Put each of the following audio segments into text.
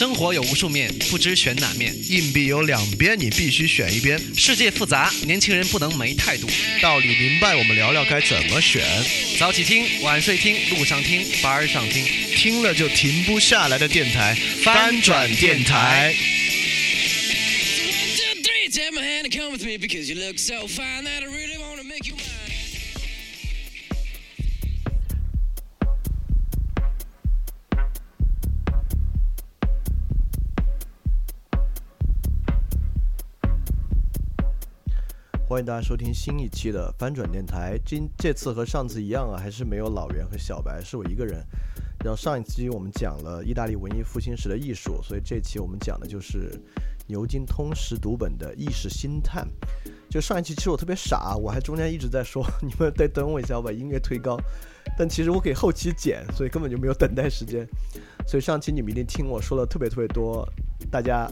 生活有无数面，不知选哪面。硬币有两边，你必须选一边。世界复杂，年轻人不能没态度。道理明白，我们聊聊该怎么选。早起听，晚睡听，路上听，班上听，听了就停不下来的电台——翻转电台。Because you look so fine that I really wanna make you mine。欢迎大家收听新一期的翻转电台。今，这次和上次一样啊，还是没有老袁和小白，是我一个人。然后上一期我们讲了意大利文艺复兴时的艺术，所以这期我们讲的就是。牛津通识读本的意识星探。就上一期其实我特别傻，我还中间一直在说你们得等我一下，我把音乐推高。但其实我给后期剪，所以根本就没有等待时间。所以上期你们一定听我说的特别特别多，大家。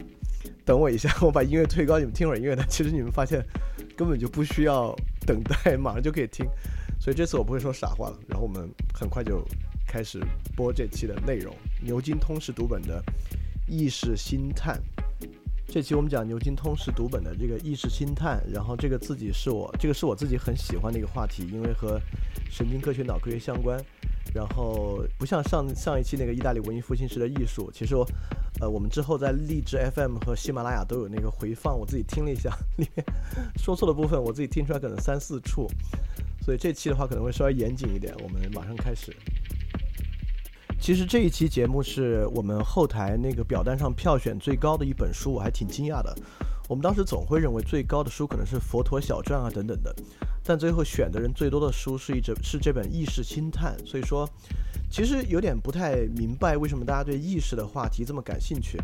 等我一下，我把音乐推高，你们听会儿音乐的。其实你们发现根本就不需要等待，马上就可以听。所以这次我不会说傻话了。然后我们很快就开始播这期的内容，《牛津通识读本的意识星探》。这期我们讲牛津通识读本的这个意识心态，然后这个自己是我这个是我自己很喜欢的一个话题，因为和神经科学、脑科学相关。然后不像上上一期那个意大利文艺复兴时的艺术，其实我，呃，我们之后在荔枝 FM 和喜马拉雅都有那个回放，我自己听了一下，里面说错的部分我自己听出来可能三四处，所以这期的话可能会稍微严谨一点。我们马上开始。其实这一期节目是我们后台那个表单上票选最高的一本书，我还挺惊讶的。我们当时总会认为最高的书可能是《佛陀小传》啊等等的。但最后选的人最多的书是一这是这本《意识星探》，所以说，其实有点不太明白为什么大家对意识的话题这么感兴趣。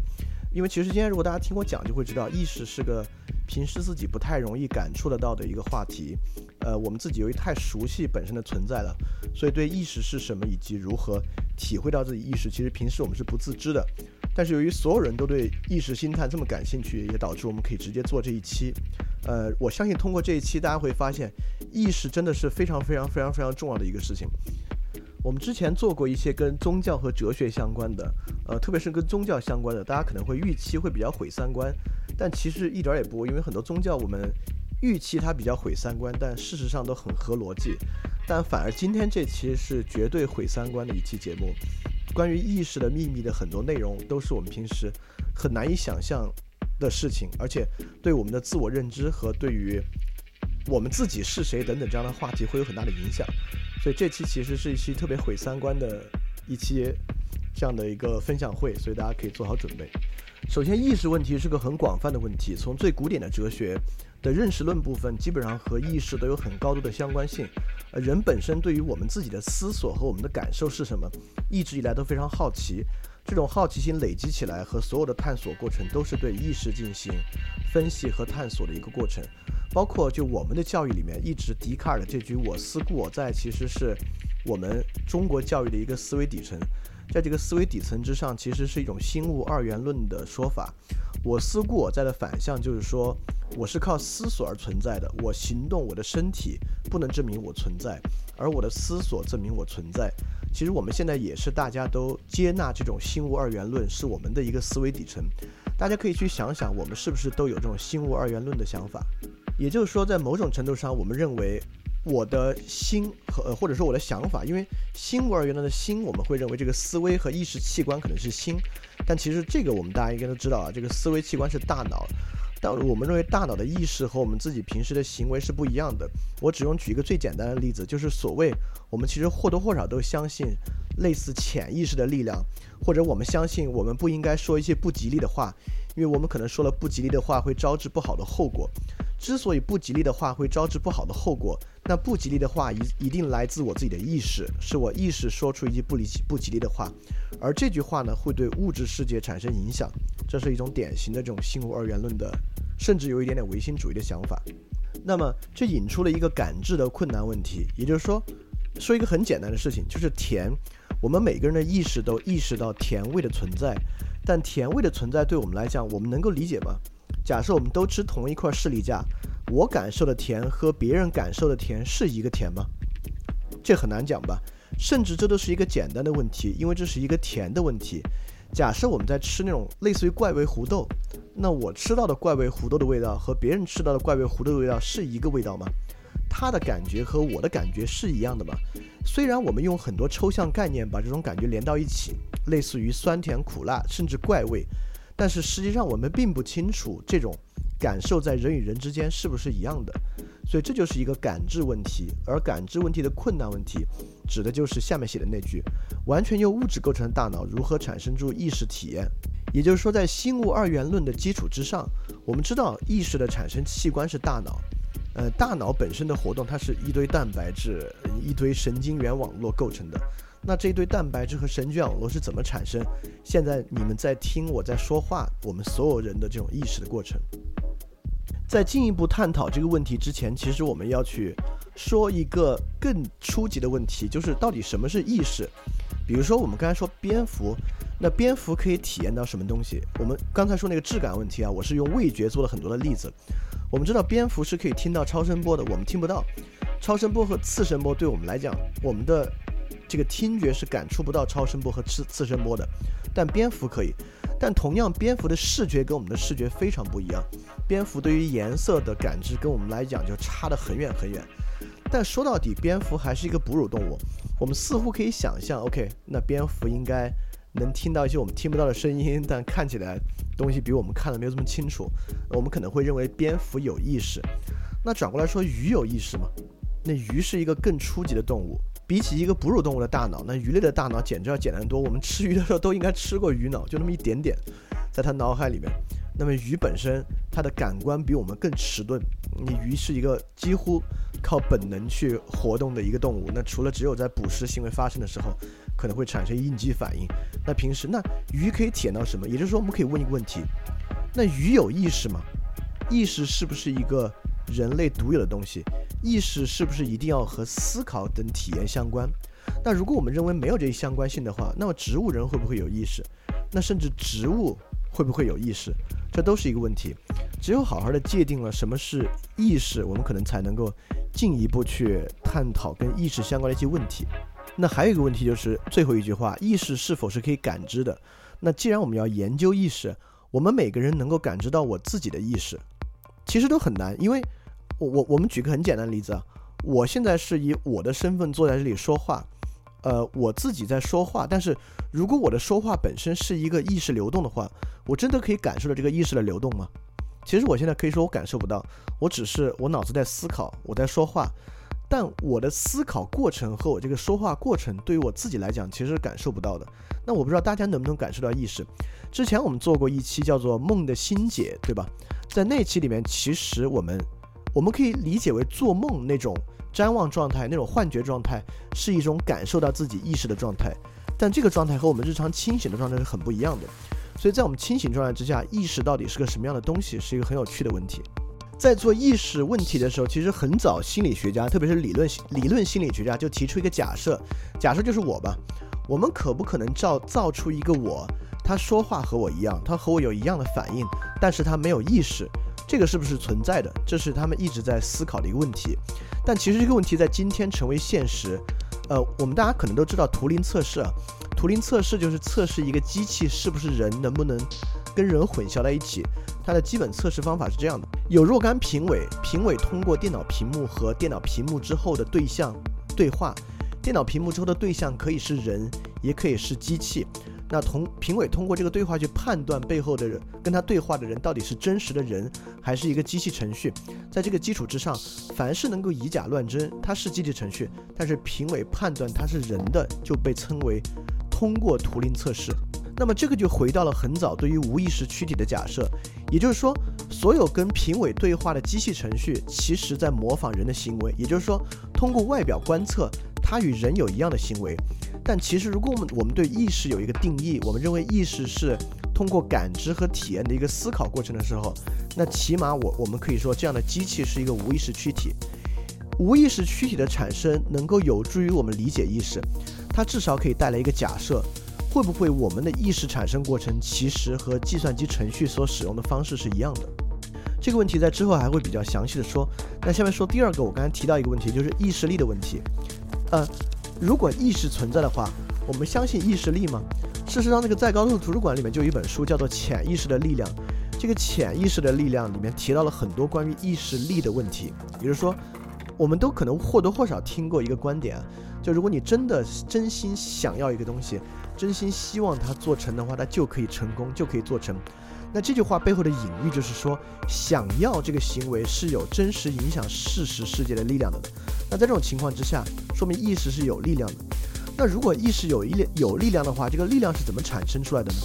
因为其实今天如果大家听我讲，就会知道意识是个平时自己不太容易感触得到的一个话题。呃，我们自己由于太熟悉本身的存在了，所以对意识是什么以及如何体会到自己意识，其实平时我们是不自知的。但是由于所有人都对意识星探这么感兴趣，也导致我们可以直接做这一期。呃，我相信通过这一期，大家会发现，意识真的是非常非常非常非常重要的一个事情。我们之前做过一些跟宗教和哲学相关的，呃，特别是跟宗教相关的，大家可能会预期会比较毁三观，但其实一点也不，因为很多宗教我们预期它比较毁三观，但事实上都很合逻辑。但反而今天这期是绝对毁三观的一期节目。关于意识的秘密的很多内容，都是我们平时很难以想象的事情，而且对我们的自我认知和对于我们自己是谁等等这样的话题会有很大的影响。所以这期其实是一期特别毁三观的一期这样的一个分享会，所以大家可以做好准备。首先，意识问题是个很广泛的问题，从最古典的哲学。的认识论部分基本上和意识都有很高度的相关性，呃，人本身对于我们自己的思索和我们的感受是什么，一直以来都非常好奇，这种好奇心累积起来和所有的探索过程都是对意识进行分析和探索的一个过程，包括就我们的教育里面，一直笛卡尔的这句“我思故我在”，其实是我们中国教育的一个思维底层，在这个思维底层之上，其实是一种心物二元论的说法。我思故我在的反向就是说，我是靠思索而存在的。我行动，我的身体不能证明我存在，而我的思索证明我存在。其实我们现在也是大家都接纳这种心物二元论，是我们的一个思维底层。大家可以去想想，我们是不是都有这种心物二元论的想法？也就是说，在某种程度上，我们认为我的心和呃或者说我的想法，因为心物二元论的心，我们会认为这个思维和意识器官可能是心。但其实这个我们大家应该都知道啊，这个思维器官是大脑，但我们认为大脑的意识和我们自己平时的行为是不一样的。我只用举一个最简单的例子，就是所谓我们其实或多或少都相信类似潜意识的力量，或者我们相信我们不应该说一些不吉利的话，因为我们可能说了不吉利的话会招致不好的后果。之所以不吉利的话会招致不好的后果，那不吉利的话一一定来自我自己的意识，是我意识说出一句不理不吉利的话，而这句话呢会对物质世界产生影响，这是一种典型的这种心物二元论的，甚至有一点点唯心主义的想法。那么这引出了一个感知的困难问题，也就是说，说一个很简单的事情，就是甜，我们每个人的意识都意识到甜味的存在，但甜味的存在对我们来讲，我们能够理解吗？假设我们都吃同一块士力架，我感受的甜和别人感受的甜是一个甜吗？这很难讲吧。甚至这都是一个简单的问题，因为这是一个甜的问题。假设我们在吃那种类似于怪味胡豆，那我吃到的怪味胡豆的味道和别人吃到的怪味胡豆的味道是一个味道吗？他的感觉和我的感觉是一样的吗？虽然我们用很多抽象概念把这种感觉连到一起，类似于酸甜苦辣，甚至怪味，但是实际上我们并不清楚这种感受在人与人之间是不是一样的。所以这就是一个感知问题，而感知问题的困难问题，指的就是下面写的那句：完全由物质构成的大脑如何产生出意识体验？也就是说，在心物二元论的基础之上，我们知道意识的产生器官是大脑。呃，大脑本身的活动，它是一堆蛋白质、一堆神经元网络构成的。那这一堆蛋白质和神经网络是怎么产生？现在你们在听我在说话，我们所有人的这种意识的过程。在进一步探讨这个问题之前，其实我们要去说一个更初级的问题，就是到底什么是意识？比如说我们刚才说蝙蝠，那蝙蝠可以体验到什么东西？我们刚才说那个质感问题啊，我是用味觉做了很多的例子。我们知道蝙蝠是可以听到超声波的，我们听不到。超声波和次声波对我们来讲，我们的这个听觉是感触不到超声波和次次声波的，但蝙蝠可以。但同样，蝙蝠的视觉跟我们的视觉非常不一样。蝙蝠对于颜色的感知跟我们来讲就差得很远很远。但说到底，蝙蝠还是一个哺乳动物。我们似乎可以想象，OK，那蝙蝠应该能听到一些我们听不到的声音，但看起来东西比我们看的没有这么清楚。我们可能会认为蝙蝠有意识。那转过来说，鱼有意识吗？那鱼是一个更初级的动物。比起一个哺乳动物的大脑，那鱼类的大脑简直要简单多。我们吃鱼的时候都应该吃过鱼脑，就那么一点点，在它脑海里面。那么鱼本身它的感官比我们更迟钝，你鱼是一个几乎靠本能去活动的一个动物。那除了只有在捕食行为发生的时候，可能会产生应激反应。那平时那鱼可以体验到什么？也就是说，我们可以问一个问题：那鱼有意识吗？意识是不是一个人类独有的东西？意识是不是一定要和思考等体验相关？那如果我们认为没有这一相关性的话，那么植物人会不会有意识？那甚至植物会不会有意识？这都是一个问题。只有好好的界定了什么是意识，我们可能才能够进一步去探讨跟意识相关的一些问题。那还有一个问题就是最后一句话：意识是否是可以感知的？那既然我们要研究意识，我们每个人能够感知到我自己的意识，其实都很难，因为。我我我们举个很简单的例子啊，我现在是以我的身份坐在这里说话，呃，我自己在说话，但是如果我的说话本身是一个意识流动的话，我真的可以感受到这个意识的流动吗？其实我现在可以说我感受不到，我只是我脑子在思考，我在说话，但我的思考过程和我这个说话过程对于我自己来讲其实是感受不到的。那我不知道大家能不能感受到意识？之前我们做过一期叫做《梦的心解》，对吧？在那期里面，其实我们。我们可以理解为做梦那种瞻望状态、那种幻觉状态，是一种感受到自己意识的状态。但这个状态和我们日常清醒的状态是很不一样的。所以在我们清醒状态之下，意识到底是个什么样的东西，是一个很有趣的问题。在做意识问题的时候，其实很早心理学家，特别是理论理论心理学家，就提出一个假设：假设就是我吧，我们可不可能造造出一个我，他说话和我一样，他和我有一样的反应，但是他没有意识？这个是不是存在的？这是他们一直在思考的一个问题。但其实这个问题在今天成为现实。呃，我们大家可能都知道图灵测试啊，图灵测试就是测试一个机器是不是人，能不能跟人混淆在一起。它的基本测试方法是这样的：有若干评委，评委通过电脑屏幕和电脑屏幕之后的对象对话，电脑屏幕之后的对象可以是人，也可以是机器。那同评委通过这个对话去判断背后的人跟他对话的人到底是真实的人还是一个机器程序，在这个基础之上，凡是能够以假乱真，它是机器程序，但是评委判断它是人的，就被称为通过图灵测试。那么这个就回到了很早对于无意识躯体的假设，也就是说，所有跟评委对话的机器程序，其实在模仿人的行为，也就是说，通过外表观测，它与人有一样的行为。但其实，如果我们我们对意识有一个定义，我们认为意识是通过感知和体验的一个思考过程的时候，那起码我我们可以说，这样的机器是一个无意识躯体。无意识躯体的产生能够有助于我们理解意识，它至少可以带来一个假设：会不会我们的意识产生过程其实和计算机程序所使用的方式是一样的？这个问题在之后还会比较详细的说。那下面说第二个，我刚才提到一个问题，就是意识力的问题。呃，如果意识存在的话，我们相信意识力吗？事实上，那个在高速图书馆里面就有一本书叫做《潜意识的力量》。这个潜意识的力量里面提到了很多关于意识力的问题。也就是说，我们都可能或多或少听过一个观点，就如果你真的真心想要一个东西，真心希望它做成的话，它就可以成功，就可以做成。那这句话背后的隐喻就是说，想要这个行为是有真实影响事实世界的力量的。那在这种情况之下，说明意识是有力量的。那如果意识有力有力量的话，这个力量是怎么产生出来的呢？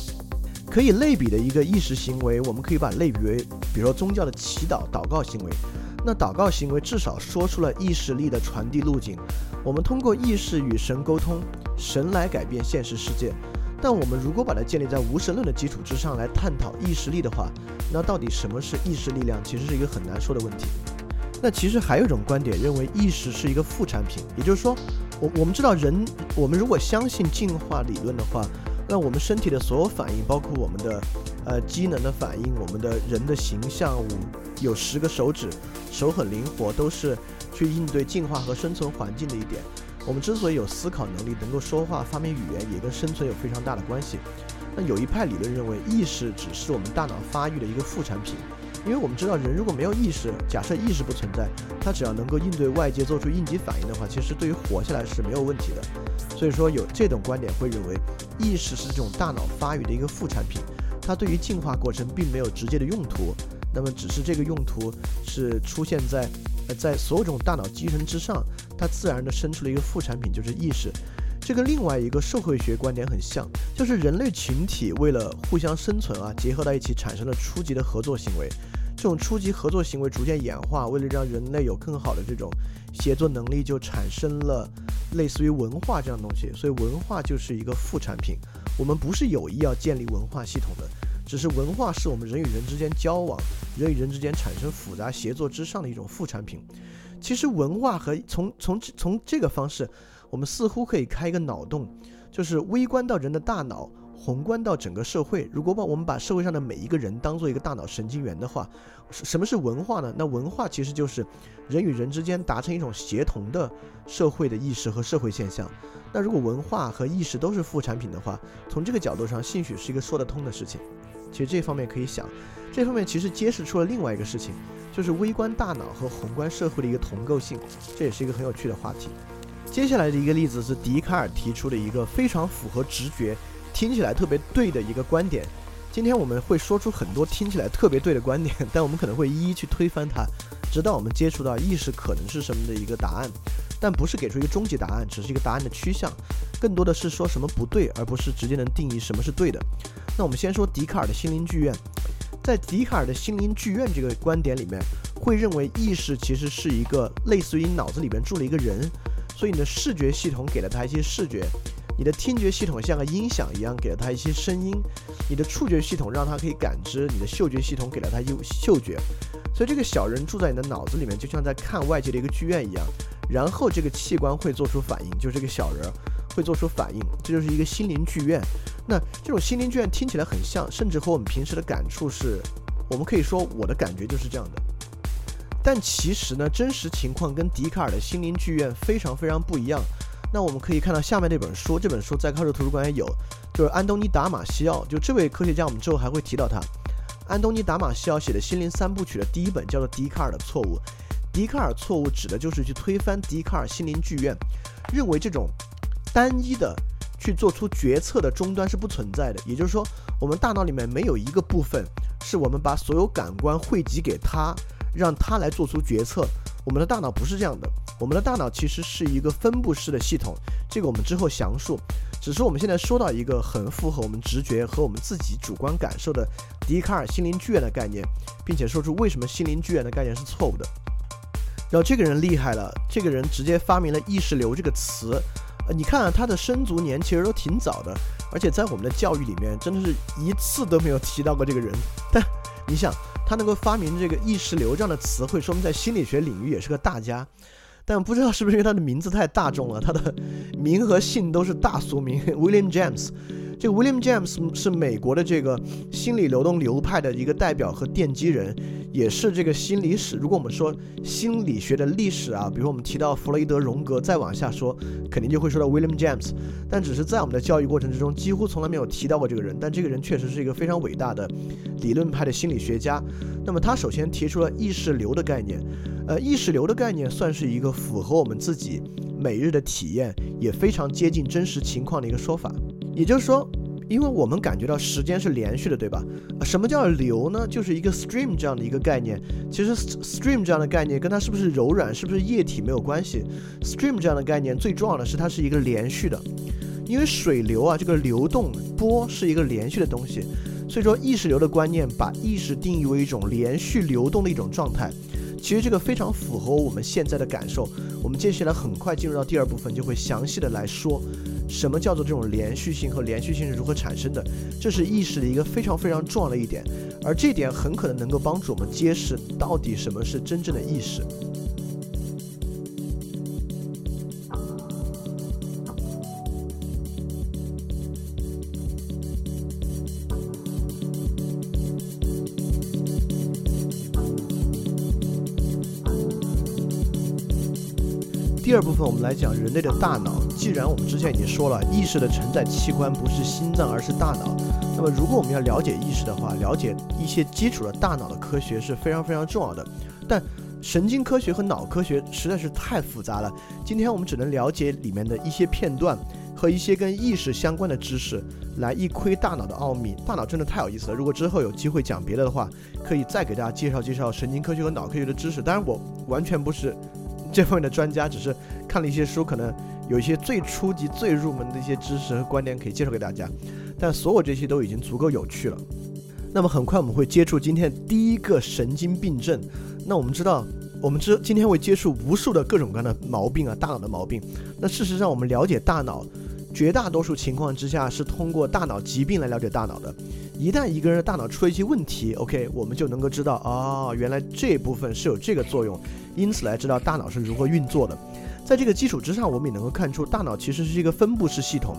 可以类比的一个意识行为，我们可以把类比为，比如说宗教的祈祷、祷告行为。那祷告行为至少说出了意识力的传递路径，我们通过意识与神沟通，神来改变现实世界。但我们如果把它建立在无神论的基础之上来探讨意识力的话，那到底什么是意识力量，其实是一个很难说的问题。那其实还有一种观点认为意识是一个副产品，也就是说，我我们知道人，我们如果相信进化理论的话，那我们身体的所有反应，包括我们的呃机能的反应，我们的人的形象，有十个手指，手很灵活，都是去应对进化和生存环境的一点。我们之所以有思考能力，能够说话、发明语言，也跟生存有非常大的关系。那有一派理论认为，意识只是我们大脑发育的一个副产品，因为我们知道，人如果没有意识，假设意识不存在，他只要能够应对外界做出应急反应的话，其实对于活下来是没有问题的。所以说，有这种观点会认为，意识是这种大脑发育的一个副产品，它对于进化过程并没有直接的用途，那么只是这个用途是出现在呃。在所有这种大脑机能之上，它自然的生出了一个副产品，就是意识。这跟另外一个社会学观点很像，就是人类群体为了互相生存啊，结合到一起产生了初级的合作行为。这种初级合作行为逐渐演化，为了让人类有更好的这种协作能力，就产生了类似于文化这样东西。所以文化就是一个副产品。我们不是有意要建立文化系统的。只是文化是我们人与人之间交往、人与人之间产生复杂协作之上的一种副产品。其实文化和从从从这个方式，我们似乎可以开一个脑洞，就是微观到人的大脑，宏观到整个社会。如果把我们把社会上的每一个人当做一个大脑神经元的话，什么是文化呢？那文化其实就是人与人之间达成一种协同的社会的意识和社会现象。那如果文化和意识都是副产品的话，从这个角度上，兴许是一个说得通的事情。其实这方面可以想，这方面其实揭示出了另外一个事情，就是微观大脑和宏观社会的一个同构性，这也是一个很有趣的话题。接下来的一个例子是笛卡尔提出的一个非常符合直觉、听起来特别对的一个观点。今天我们会说出很多听起来特别对的观点，但我们可能会一一去推翻它，直到我们接触到意识可能是什么的一个答案。但不是给出一个终极答案，只是一个答案的趋向，更多的是说什么不对，而不是直接能定义什么是对的。那我们先说笛卡尔的心灵剧院，在笛卡尔的心灵剧院这个观点里面，会认为意识其实是一个类似于脑子里边住了一个人，所以你的视觉系统给了他一些视觉，你的听觉系统像个音响一样给了他一些声音，你的触觉系统让他可以感知，你的嗅觉系统给了他有嗅觉，所以这个小人住在你的脑子里面，就像在看外界的一个剧院一样。然后这个器官会做出反应，就是这个小人儿会做出反应，这就是一个心灵剧院。那这种心灵剧院听起来很像，甚至和我们平时的感触是，我们可以说我的感觉就是这样的。但其实呢，真实情况跟笛卡尔的心灵剧院非常非常不一样。那我们可以看到下面这本书，这本书在康州图书馆也有，就是安东尼达马西奥，就这位科学家，我们之后还会提到他。安东尼达马西奥写的心灵三部曲的第一本叫做《笛卡尔的错误》。笛卡尔错误指的就是去推翻笛卡尔心灵剧院，认为这种单一的去做出决策的终端是不存在的。也就是说，我们大脑里面没有一个部分是我们把所有感官汇集给他，让他来做出决策。我们的大脑不是这样的，我们的大脑其实是一个分布式的系统。这个我们之后详述。只是我们现在说到一个很符合我们直觉和我们自己主观感受的笛卡尔心灵剧院的概念，并且说出为什么心灵剧院的概念是错误的。然后这个人厉害了，这个人直接发明了意识流这个词。呃，你看啊他的生卒年其实都挺早的，而且在我们的教育里面，真的是一次都没有提到过这个人。但你想，他能够发明这个意识流这样的词汇，说明在心理学领域也是个大家。但不知道是不是因为他的名字太大众了，他的名和姓都是大俗名，William James。这个 William James 是美国的这个心理流动流派的一个代表和奠基人，也是这个心理史。如果我们说心理学的历史啊，比如我们提到弗洛伊德、荣格，再往下说，肯定就会说到 William James。但只是在我们的教育过程之中，几乎从来没有提到过这个人。但这个人确实是一个非常伟大的理论派的心理学家。那么他首先提出了意识流的概念，呃，意识流的概念算是一个符合我们自己每日的体验，也非常接近真实情况的一个说法。也就是说，因为我们感觉到时间是连续的，对吧？什么叫流呢？就是一个 stream 这样的一个概念。其实 stream 这样的概念跟它是不是柔软、是不是液体没有关系。stream 这样的概念最重要的是它是一个连续的，因为水流啊，这个流动波是一个连续的东西。所以说，意识流的观念把意识定义为一种连续流动的一种状态。其实这个非常符合我们现在的感受。我们接下来很快进入到第二部分，就会详细的来说。什么叫做这种连续性和连续性是如何产生的？这是意识的一个非常非常重要的一点，而这点很可能能够帮助我们揭示到底什么是真正的意识。第二部分，我们来讲人类的大脑。既然我们之前已经说了，意识的承载器官不是心脏，而是大脑。那么，如果我们要了解意识的话，了解一些基础的大脑的科学是非常非常重要的。但神经科学和脑科学实在是太复杂了。今天我们只能了解里面的一些片段和一些跟意识相关的知识，来一窥大脑的奥秘。大脑真的太有意思了。如果之后有机会讲别的的话，可以再给大家介绍介绍神经科学和脑科学的知识。当然，我完全不是。这方面的专家只是看了一些书，可能有一些最初级、最入门的一些知识和观点可以介绍给大家，但所有这些都已经足够有趣了。那么很快我们会接触今天第一个神经病症。那我们知道，我们知今天会接触无数的各种各样的毛病啊，大脑的毛病。那事实上，我们了解大脑，绝大多数情况之下是通过大脑疾病来了解大脑的。一旦一个人的大脑出了一些问题，OK，我们就能够知道，哦，原来这部分是有这个作用，因此来知道大脑是如何运作的。在这个基础之上，我们也能够看出，大脑其实是一个分布式系统。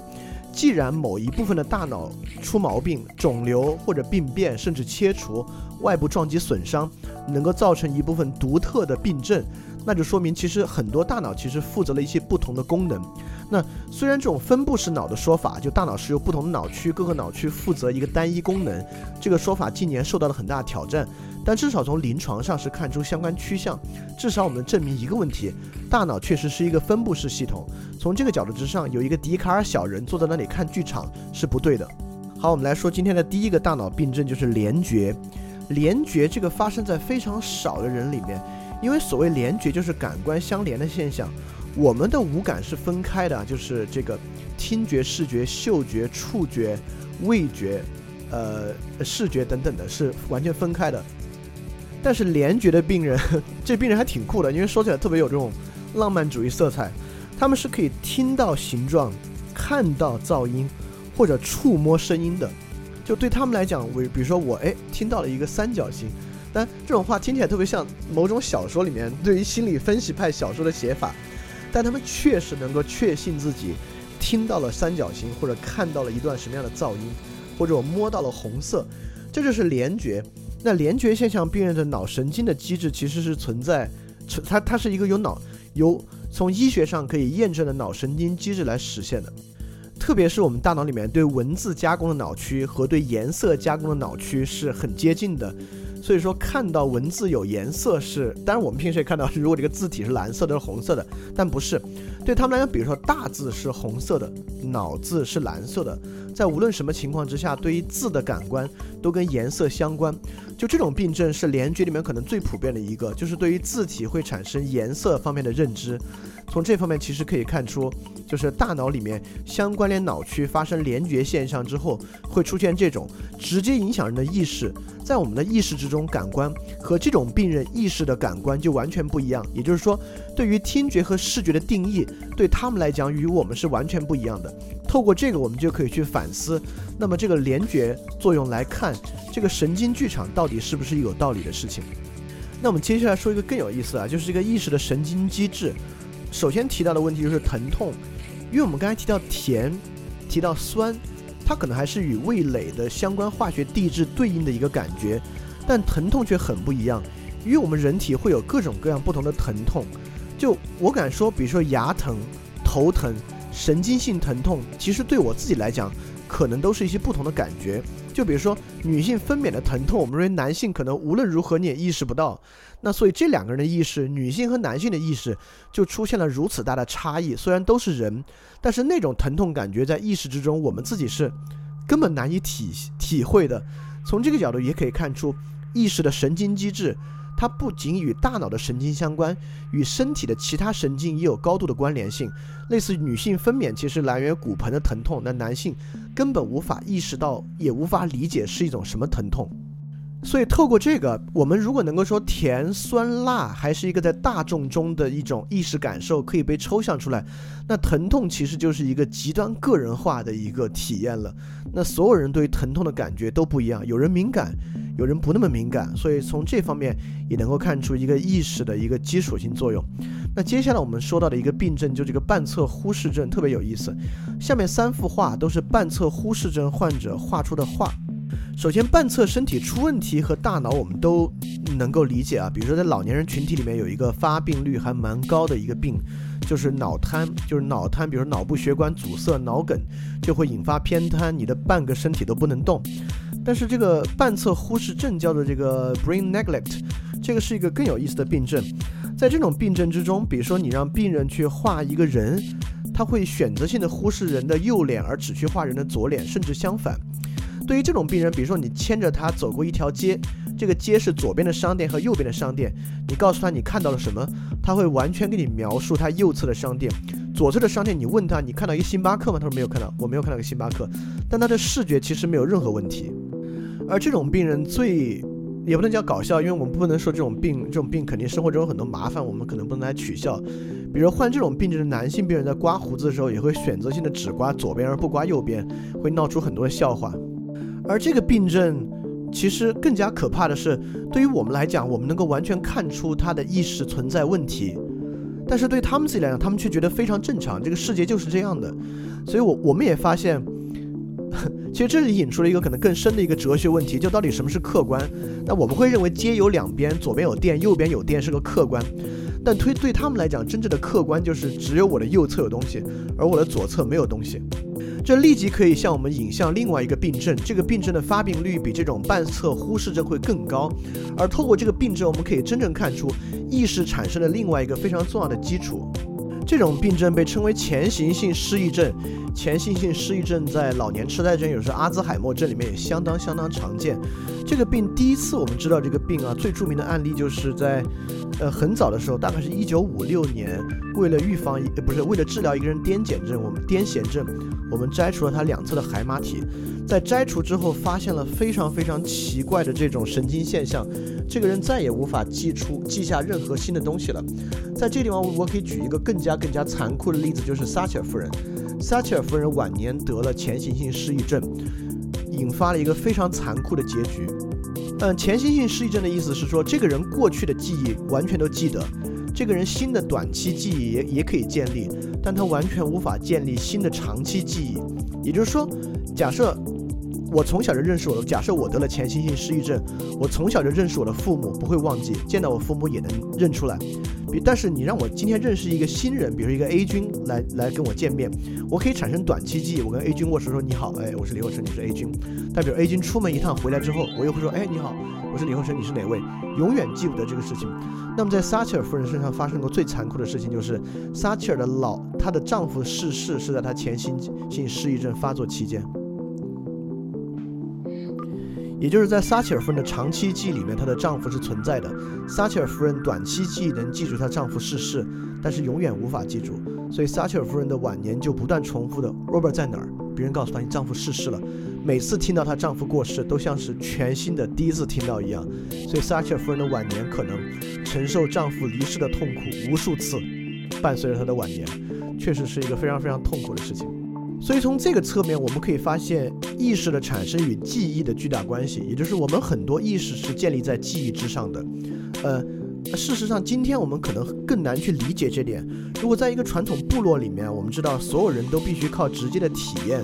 既然某一部分的大脑出毛病、肿瘤或者病变，甚至切除、外部撞击损伤，能够造成一部分独特的病症，那就说明其实很多大脑其实负责了一些不同的功能。那虽然这种分布式脑的说法，就大脑是由不同的脑区，各个脑区负责一个单一功能，这个说法近年受到了很大挑战，但至少从临床上是看出相关趋向。至少我们证明一个问题：大脑确实是一个分布式系统。从这个角度之上，有一个笛卡尔小人坐在那里看剧场是不对的。好，我们来说今天的第一个大脑病症，就是联觉。联觉这个发生在非常少的人里面，因为所谓联觉就是感官相连的现象。我们的五感是分开的，就是这个听觉、视觉、嗅觉、触觉、味觉，呃，视觉等等的，是完全分开的。但是联觉的病人，这病人还挺酷的，因为说起来特别有这种浪漫主义色彩。他们是可以听到形状、看到噪音或者触摸声音的。就对他们来讲，我比如说我哎听到了一个三角形，但这种话听起来特别像某种小说里面对于心理分析派小说的写法。但他们确实能够确信自己听到了三角形，或者看到了一段什么样的噪音，或者我摸到了红色，这就是联觉。那联觉现象病人的脑神经的机制其实是存在，它它是一个由脑由从医学上可以验证的脑神经机制来实现的。特别是我们大脑里面对文字加工的脑区和对颜色加工的脑区是很接近的。所以说，看到文字有颜色是，当然我们平时也看到，如果这个字体是蓝色的、是。红色的，但不是。对他们来讲，比如说大字是红色的，脑字是蓝色的，在无论什么情况之下，对于字的感官都跟颜色相关。就这种病症是联觉里面可能最普遍的一个，就是对于字体会产生颜色方面的认知。从这方面其实可以看出，就是大脑里面相关联脑区发生联觉现象之后，会出现这种直接影响人的意识。在我们的意识之中，感官和这种病人意识的感官就完全不一样。也就是说，对于听觉和视觉的定义，对他们来讲与我们是完全不一样的。透过这个，我们就可以去反思，那么这个联觉作用来看，这个神经剧场到底是不是有道理的事情。那我们接下来说一个更有意思啊，就是这个意识的神经机制。首先提到的问题就是疼痛，因为我们刚才提到甜，提到酸。它可能还是与味蕾的相关化学地质对应的一个感觉，但疼痛却很不一样，因为我们人体会有各种各样不同的疼痛。就我敢说，比如说牙疼、头疼、神经性疼痛，其实对我自己来讲，可能都是一些不同的感觉。就比如说女性分娩的疼痛，我们认为男性可能无论如何你也意识不到。那所以这两个人的意识，女性和男性的意识就出现了如此大的差异。虽然都是人，但是那种疼痛感觉在意识之中，我们自己是根本难以体体会的。从这个角度也可以看出，意识的神经机制，它不仅与大脑的神经相关，与身体的其他神经也有高度的关联性。类似女性分娩其实来源于骨盆的疼痛，那男性根本无法意识到，也无法理解是一种什么疼痛。所以，透过这个，我们如果能够说甜、酸、辣还是一个在大众中的一种意识感受，可以被抽象出来，那疼痛其实就是一个极端个人化的一个体验了。那所有人对疼痛的感觉都不一样，有人敏感，有人不那么敏感。所以从这方面也能够看出一个意识的一个基础性作用。那接下来我们说到的一个病症，就这个半侧忽视症，特别有意思。下面三幅画都是半侧忽视症患者画出的画。首先，半侧身体出问题和大脑我们都能够理解啊。比如说，在老年人群体里面有一个发病率还蛮高的一个病，就是脑瘫，就是脑瘫。比如脑部血管阻塞、脑梗，就会引发偏瘫，你的半个身体都不能动。但是这个半侧忽视症叫做这个 brain neglect，这个是一个更有意思的病症。在这种病症之中，比如说你让病人去画一个人，他会选择性的忽视人的右脸，而只去画人的左脸，甚至相反。对于这种病人，比如说你牵着他走过一条街，这个街是左边的商店和右边的商店，你告诉他你看到了什么，他会完全给你描述他右侧的商店，左侧的商店。你问他你看到一个星巴克吗？他说没有看到，我没有看到一个星巴克。但他的视觉其实没有任何问题。而这种病人最也不能叫搞笑，因为我们不能说这种病，这种病肯定生活中有很多麻烦，我们可能不能来取笑。比如患这种病症的男性病人在刮胡子的时候，也会选择性的只刮左边而不刮右边，会闹出很多的笑话。而这个病症，其实更加可怕的是，对于我们来讲，我们能够完全看出他的意识存在问题，但是对他们自己来讲，他们却觉得非常正常，这个世界就是这样的。所以，我我们也发现，其实这里引出了一个可能更深的一个哲学问题，就到底什么是客观？那我们会认为街有两边，左边有店，右边有店是个客观，但推对他们来讲，真正的客观就是只有我的右侧有东西，而我的左侧没有东西。这立即可以向我们引向另外一个病症，这个病症的发病率比这种半侧忽视症会更高。而透过这个病症，我们可以真正看出意识产生的另外一个非常重要的基础。这种病症被称为前行性失忆症。前行性失忆症在老年痴呆症，有时候阿兹海默症里面也相当相当常见。这个病第一次我们知道这个病啊，最著名的案例就是在，呃，很早的时候，大概是一九五六年，为了预防，呃，不是为了治疗一个人癫痫症，我们癫痫症，我们摘除了他两侧的海马体。在摘除之后，发现了非常非常奇怪的这种神经现象，这个人再也无法记出记下任何新的东西了。在这地方，我可以举一个更加更加残酷的例子，就是撒切尔夫人。撒切尔夫人晚年得了前行性失忆症，引发了一个非常残酷的结局。嗯，前行性失忆症的意思是说，这个人过去的记忆完全都记得，这个人新的短期记忆也也可以建立，但他完全无法建立新的长期记忆。也就是说，假设。我从小就认识我的，假设我得了前行性失忆症，我从小就认识我的父母，不会忘记，见到我父母也能认出来。比但是你让我今天认识一个新人，比如一个 A 君来来跟我见面，我可以产生短期记忆，我跟 A 君握手说你好，哎，我是李厚成，你是 A 君。代表 A 君出门一趟回来之后，我又会说，哎，你好，我是李厚成，你是哪位？永远记不得这个事情。那么在撒切尔夫人身上发生过最残酷的事情，就是撒切尔的老她的丈夫逝世是在她前行性失忆症发作期间。也就是在撒切尔夫人的长期记忆里面，她的丈夫是存在的。撒切尔夫人短期记忆能记住她丈夫逝世，但是永远无法记住。所以撒切尔夫人的晚年就不断重复的：“Robert 在哪儿？”别人告诉她：“你丈夫逝世了。”每次听到她丈夫过世，都像是全新的第一次听到一样。所以撒切尔夫人的晚年可能承受丈夫离世的痛苦无数次，伴随着她的晚年，确实是一个非常非常痛苦的事情。所以从这个侧面，我们可以发现意识的产生与记忆的巨大关系，也就是我们很多意识是建立在记忆之上的。呃，事实上，今天我们可能更难去理解这点。如果在一个传统部落里面，我们知道所有人都必须靠直接的体验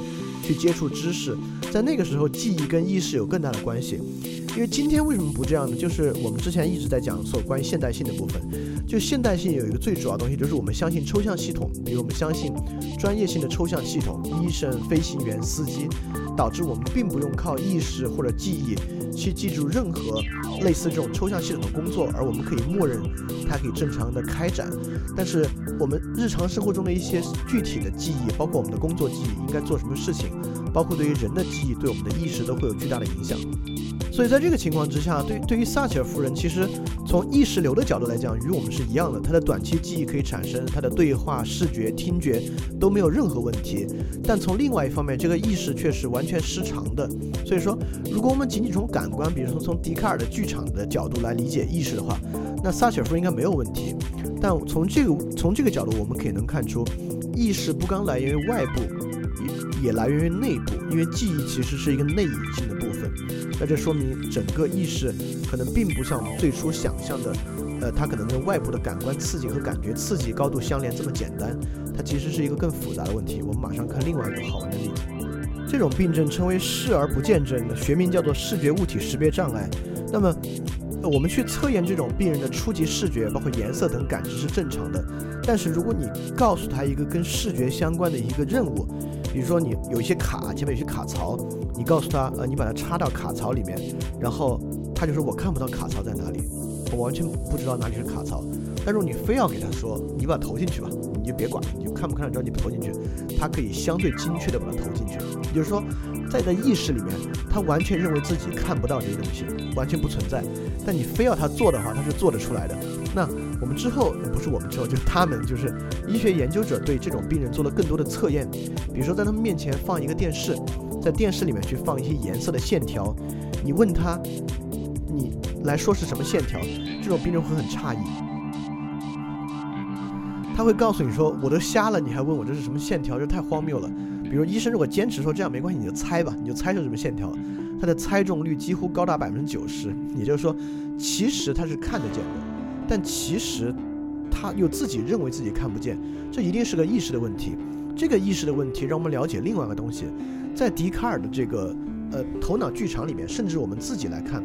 去接触知识，在那个时候记忆跟意识有更大的关系。因为今天为什么不这样呢？就是我们之前一直在讲所关于现代性的部分。就现代性有一个最主要的东西，就是我们相信抽象系统，比如我们相信专业性的抽象系统，医生、飞行员、司机，导致我们并不用靠意识或者记忆去记住任何类似这种抽象系统的工作，而我们可以默认它可以正常的开展。但是我们日常生活中的一些具体的记忆，包括我们的工作记忆，应该做什么事情，包括对于人的记忆，对我们的意识都会有巨大的影响。所以在这个情况之下，对对于撒切尔夫人，其实从意识流的角度来讲，与我们是一样的。她的短期记忆可以产生，她的对话、视觉、听觉都没有任何问题。但从另外一方面，这个意识却是完全失常的。所以说，如果我们仅仅从感官，比如说从笛卡尔的剧场的角度来理解意识的话，那撒切尔夫人应该没有问题。但从这个从这个角度，我们可以能看出，意识不光来源于外部，也也来源于内部，因为记忆其实是一个内隐性的部分。那这说明整个意识可能并不像最初想象的，呃，它可能跟外部的感官刺激和感觉刺激高度相连这么简单，它其实是一个更复杂的问题。我们马上看另外一个好玩的例子，这种病症称为视而不见症，学名叫做视觉物体识别障碍。那么，我们去测验这种病人的初级视觉，包括颜色等感知是正常的，但是如果你告诉他一个跟视觉相关的一个任务，比如说你有一些卡，前面有些卡槽，你告诉他，呃，你把它插到卡槽里面，然后他就说我看不到卡槽在哪里，我完全不知道哪里是卡槽。但如果你非要给他说，你把它投进去吧，你就别管，你就看不看得着你投进去，他可以相对精确的把它投进去。也就是说，在的意识里面，他完全认为自己看不到这些东西，完全不存在。但你非要他做的话，他是做得出来的。那我们之后不是我们之后，就是他们，就是医学研究者对这种病人做了更多的测验，比如说在他们面前放一个电视，在电视里面去放一些颜色的线条，你问他，你来说是什么线条，这种病人会很诧异，他会告诉你说我都瞎了，你还问我这是什么线条，这太荒谬了。比如医生如果坚持说这样没关系，你就猜吧，你就猜是什么线条，他的猜中率几乎高达百分之九十，也就是说，其实他是看得见的。但其实，他又自己认为自己看不见，这一定是个意识的问题。这个意识的问题让我们了解另外一个东西，在笛卡尔的这个呃头脑剧场里面，甚至我们自己来看，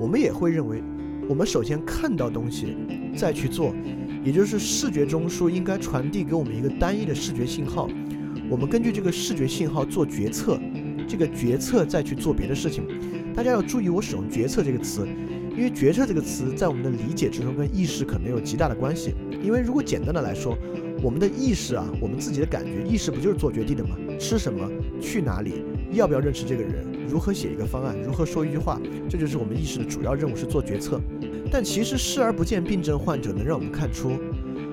我们也会认为，我们首先看到东西，再去做，也就是视觉中枢应该传递给我们一个单一的视觉信号，我们根据这个视觉信号做决策，这个决策再去做别的事情。大家要注意，我使用“决策”这个词。因为决策这个词在我们的理解之中跟意识可能有极大的关系。因为如果简单的来说，我们的意识啊，我们自己的感觉，意识不就是做决定的吗？吃什么，去哪里，要不要认识这个人，如何写一个方案，如何说一句话，这就是我们意识的主要任务是做决策。但其实视而不见病症患者能让我们看出，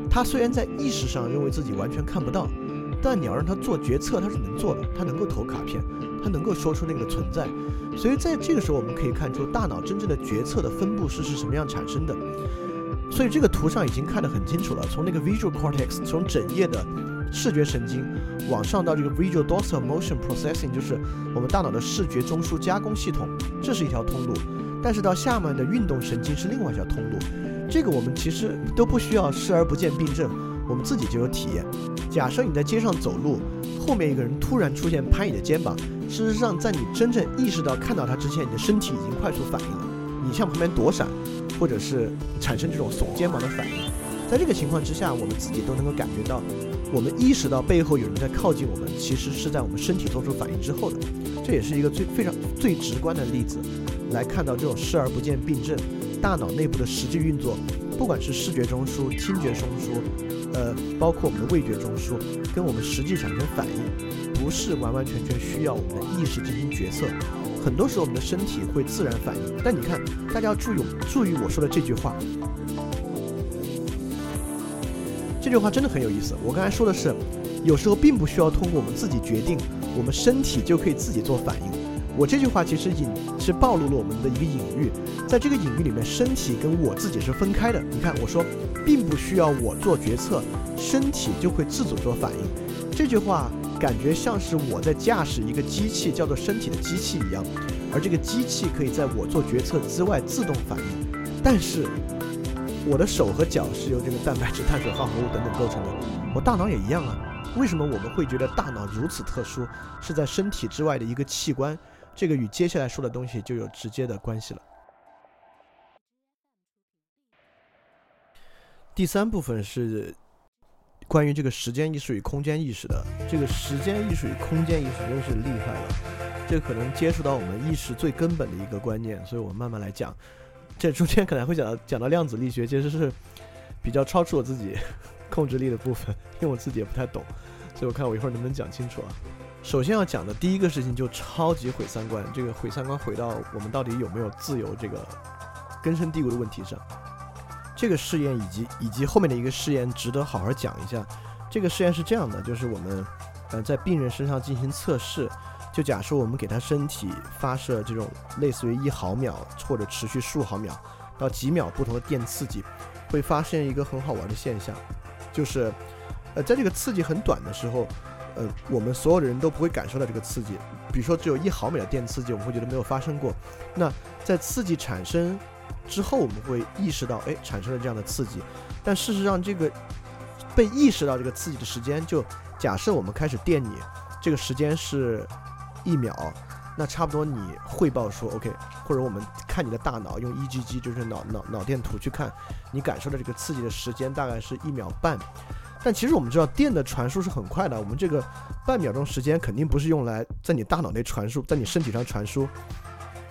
他虽然在意识上认为自己完全看不到，但你要让他做决策，他是能做的，他能够投卡片。他能够说出那个存在，所以在这个时候我们可以看出大脑真正的决策的分布式是什么样产生的。所以这个图上已经看得很清楚了，从那个 visual cortex，从整页的视觉神经往上到这个 visual dorsal motion processing，就是我们大脑的视觉中枢加工系统，这是一条通路。但是到下面的运动神经是另外一条通路，这个我们其实都不需要视而不见病症，我们自己就有体验。假设你在街上走路，后面一个人突然出现拍你的肩膀。事实上，在你真正意识到看到他之前，你的身体已经快速反应了。你向旁边躲闪，或者是产生这种耸肩膀的反应。在这个情况之下，我们自己都能够感觉到，我们意识到背后有人在靠近我们，其实是在我们身体做出反应之后的。这也是一个最非常最直观的例子，来看到这种视而不见病症，大脑内部的实际运作，不管是视觉中枢、听觉中枢，呃，包括我们的味觉中枢，跟我们实际产生反应。不是完完全全需要我们的意识进行决策，很多时候我们的身体会自然反应。但你看，大家要注意注意我说的这句话，这句话真的很有意思。我刚才说的是，有时候并不需要通过我们自己决定，我们身体就可以自己做反应。我这句话其实隐是暴露了我们的一个隐喻，在这个隐喻里面，身体跟我自己是分开的。你看，我说并不需要我做决策，身体就会自主做反应。这句话。感觉像是我在驾驶一个机器，叫做身体的机器一样，而这个机器可以在我做决策之外自动反应。但是，我的手和脚是由这个蛋白质、碳水化合物等等构成的，我大脑也一样啊。为什么我们会觉得大脑如此特殊，是在身体之外的一个器官？这个与接下来说的东西就有直接的关系了。第三部分是关于这个时间意识与空间意识的。这个时间意识与空间意识真是厉害了，这可能接触到我们意识最根本的一个观念，所以我们慢慢来讲。这中间可能会讲到讲到量子力学，其实是比较超出我自己控制力的部分，因为我自己也不太懂，所以我看我一会儿能不能讲清楚啊。首先要讲的第一个事情就超级毁三观，这个毁三观毁到我们到底有没有自由这个根深蒂固的问题上。这个试验以及以及后面的一个试验值得好好讲一下。这个试验是这样的，就是我们呃在病人身上进行测试。就假设我们给他身体发射这种类似于一毫秒或者持续数毫秒到几秒不同的电刺激，会发现一个很好玩的现象，就是，呃，在这个刺激很短的时候，呃，我们所有的人都不会感受到这个刺激。比如说只有一毫秒的电刺激，我们会觉得没有发生过。那在刺激产生之后，我们会意识到，哎，产生了这样的刺激。但事实上，这个被意识到这个刺激的时间，就假设我们开始电你，这个时间是。一秒，那差不多你汇报说 OK，或者我们看你的大脑用 EGG 就是脑脑脑电图去看，你感受的这个刺激的时间大概是一秒半。但其实我们知道电的传输是很快的，我们这个半秒钟时间肯定不是用来在你大脑内传输，在你身体上传输。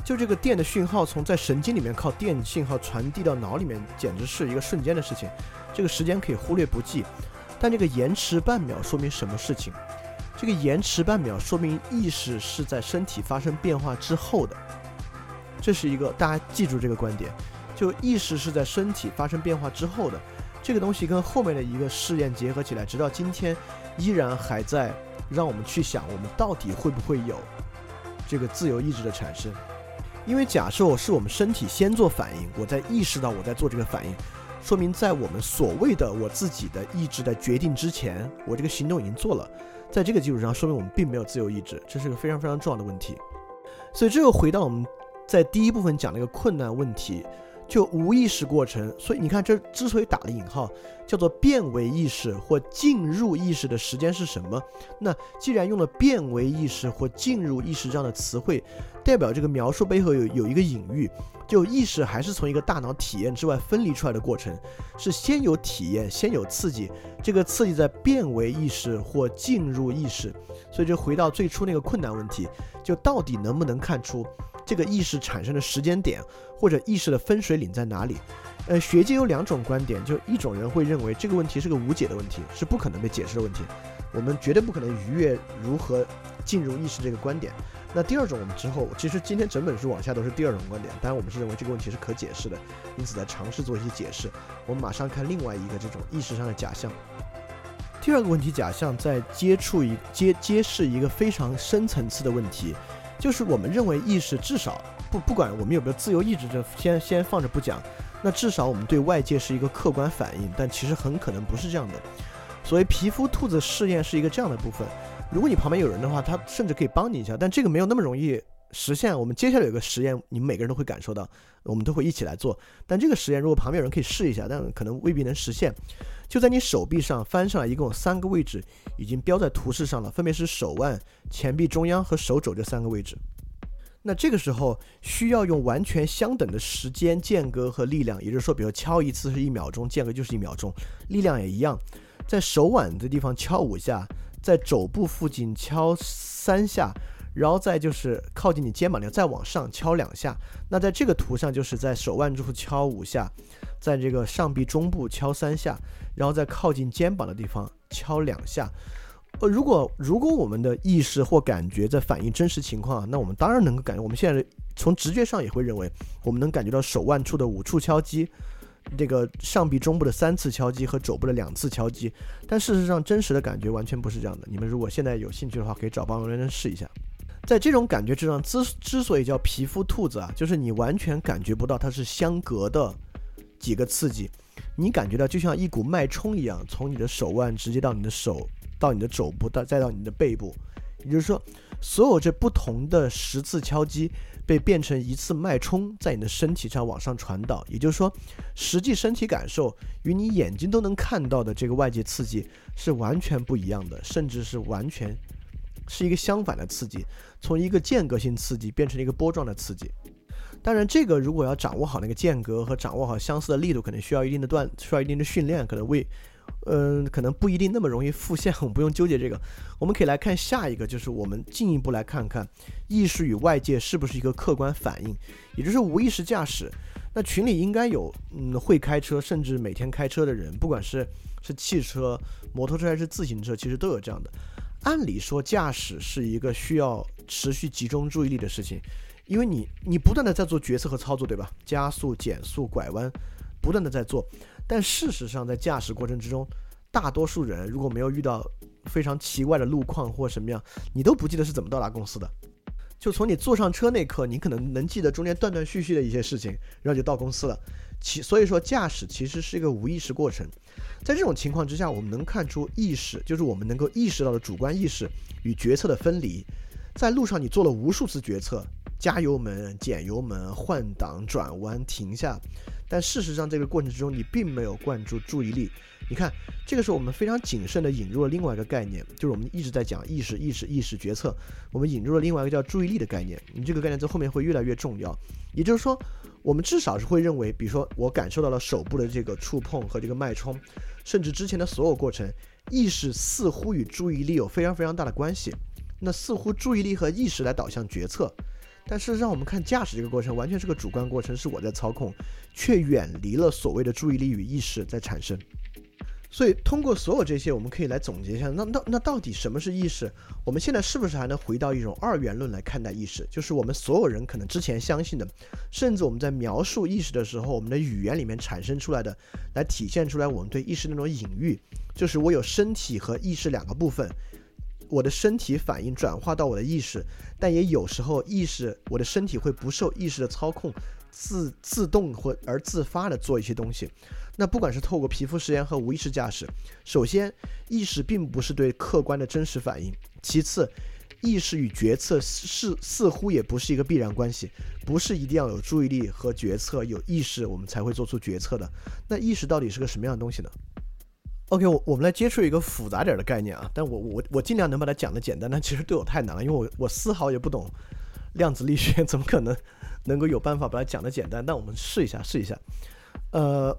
就这个电的讯号从在神经里面靠电信号传递到脑里面，简直是一个瞬间的事情。这个时间可以忽略不计，但这个延迟半秒说明什么事情？这个延迟半秒说明意识是在身体发生变化之后的，这是一个大家记住这个观点，就意识是在身体发生变化之后的。这个东西跟后面的一个试验结合起来，直到今天依然还在让我们去想，我们到底会不会有这个自由意志的产生？因为假设是我们身体先做反应，我在意识到我在做这个反应，说明在我们所谓的我自己的意志的决定之前，我这个行动已经做了。在这个基础上，说明我们并没有自由意志，这是个非常非常重要的问题。所以，这又回到我们在第一部分讲的一个困难问题。就无意识过程，所以你看，这之所以打了引号，叫做变为意识或进入意识的时间是什么？那既然用了变为意识或进入意识这样的词汇，代表这个描述背后有有一个隐喻，就意识还是从一个大脑体验之外分离出来的过程，是先有体验，先有刺激，这个刺激在变为意识或进入意识，所以就回到最初那个困难问题，就到底能不能看出？这个意识产生的时间点，或者意识的分水岭在哪里？呃，学界有两种观点，就一种人会认为这个问题是个无解的问题，是不可能被解释的问题，我们绝对不可能逾越如何进入意识这个观点。那第二种，我们之后其实今天整本书往下都是第二种观点，当然我们是认为这个问题是可解释的，因此在尝试做一些解释。我们马上看另外一个这种意识上的假象。第二个问题假象在接触一揭揭示一个非常深层次的问题。就是我们认为意识至少不不管我们有没有自由意志，这先先放着不讲，那至少我们对外界是一个客观反应，但其实很可能不是这样的。所谓皮肤兔子试验是一个这样的部分，如果你旁边有人的话，他甚至可以帮你一下，但这个没有那么容易。实现我们接下来有个实验，你们每个人都会感受到，我们都会一起来做。但这个实验如果旁边有人可以试一下，但可能未必能实现。就在你手臂上翻上来，一共有三个位置已经标在图示上了，分别是手腕、前臂中央和手肘这三个位置。那这个时候需要用完全相等的时间间隔和力量，也就是说，比如敲一次是一秒钟，间隔就是一秒钟，力量也一样，在手腕的地方敲五下，在肘部附近敲三下。然后再就是靠近你肩膀，的再往上敲两下。那在这个图上，就是在手腕处敲五下，在这个上臂中部敲三下，然后在靠近肩膀的地方敲两下。呃，如果如果我们的意识或感觉在反映真实情况，那我们当然能够感觉。我们现在从直觉上也会认为，我们能感觉到手腕处的五处敲击，这个上臂中部的三次敲击和肘部的两次敲击。但事实上，真实的感觉完全不是这样的。你们如果现在有兴趣的话，可以找帮助人试一下。在这种感觉之上，之之所以叫皮肤兔子啊，就是你完全感觉不到它是相隔的几个刺激，你感觉到就像一股脉冲一样，从你的手腕直接到你的手，到你的肘部，到再到你的背部，也就是说，所有这不同的十次敲击被变成一次脉冲，在你的身体上往上传导。也就是说，实际身体感受与你眼睛都能看到的这个外界刺激是完全不一样的，甚至是完全是一个相反的刺激，从一个间隔性刺激变成一个波状的刺激。当然，这个如果要掌握好那个间隔和掌握好相似的力度，可能需要一定的锻，需要一定的训练，可能为，嗯，可能不一定那么容易复现。我们不用纠结这个，我们可以来看下一个，就是我们进一步来看看意识与外界是不是一个客观反应，也就是无意识驾驶。那群里应该有，嗯，会开车甚至每天开车的人，不管是是汽车、摩托车还是自行车，其实都有这样的。按理说，驾驶是一个需要持续集中注意力的事情。因为你你不断的在做决策和操作，对吧？加速、减速、拐弯，不断的在做。但事实上，在驾驶过程之中，大多数人如果没有遇到非常奇怪的路况或什么样，你都不记得是怎么到达公司的。就从你坐上车那刻，你可能能记得中间断断续续的一些事情，然后就到公司了。其所以说，驾驶其实是一个无意识过程。在这种情况之下，我们能看出意识，就是我们能够意识到的主观意识与决策的分离。在路上，你做了无数次决策。加油门、减油门、换挡、转弯、停下，但事实上这个过程之中你并没有灌注注意力。你看，这个时候我们非常谨慎地引入了另外一个概念，就是我们一直在讲意识、意识、意识决策，我们引入了另外一个叫注意力的概念。你这个概念在后面会越来越重要。也就是说，我们至少是会认为，比如说我感受到了手部的这个触碰和这个脉冲，甚至之前的所有过程，意识似乎与注意力有非常非常大的关系。那似乎注意力和意识来导向决策。但事实上，我们看驾驶这个过程，完全是个主观过程，是我在操控，却远离了所谓的注意力与意识在产生。所以，通过所有这些，我们可以来总结一下，那那那到底什么是意识？我们现在是不是还能回到一种二元论来看待意识？就是我们所有人可能之前相信的，甚至我们在描述意识的时候，我们的语言里面产生出来的，来体现出来我们对意识那种隐喻，就是我有身体和意识两个部分。我的身体反应转化到我的意识，但也有时候意识，我的身体会不受意识的操控，自自动或而自发的做一些东西。那不管是透过皮肤实验和无意识驾驶，首先意识并不是对客观的真实反应，其次意识与决策是似乎也不是一个必然关系，不是一定要有注意力和决策有意识我们才会做出决策的。那意识到底是个什么样的东西呢？OK，我我们来接触一个复杂点的概念啊，但我我我尽量能把它讲的简单，但其实对我太难了，因为我我丝毫也不懂量子力学，怎么可能能够有办法把它讲的简单？但我们试一下，试一下。呃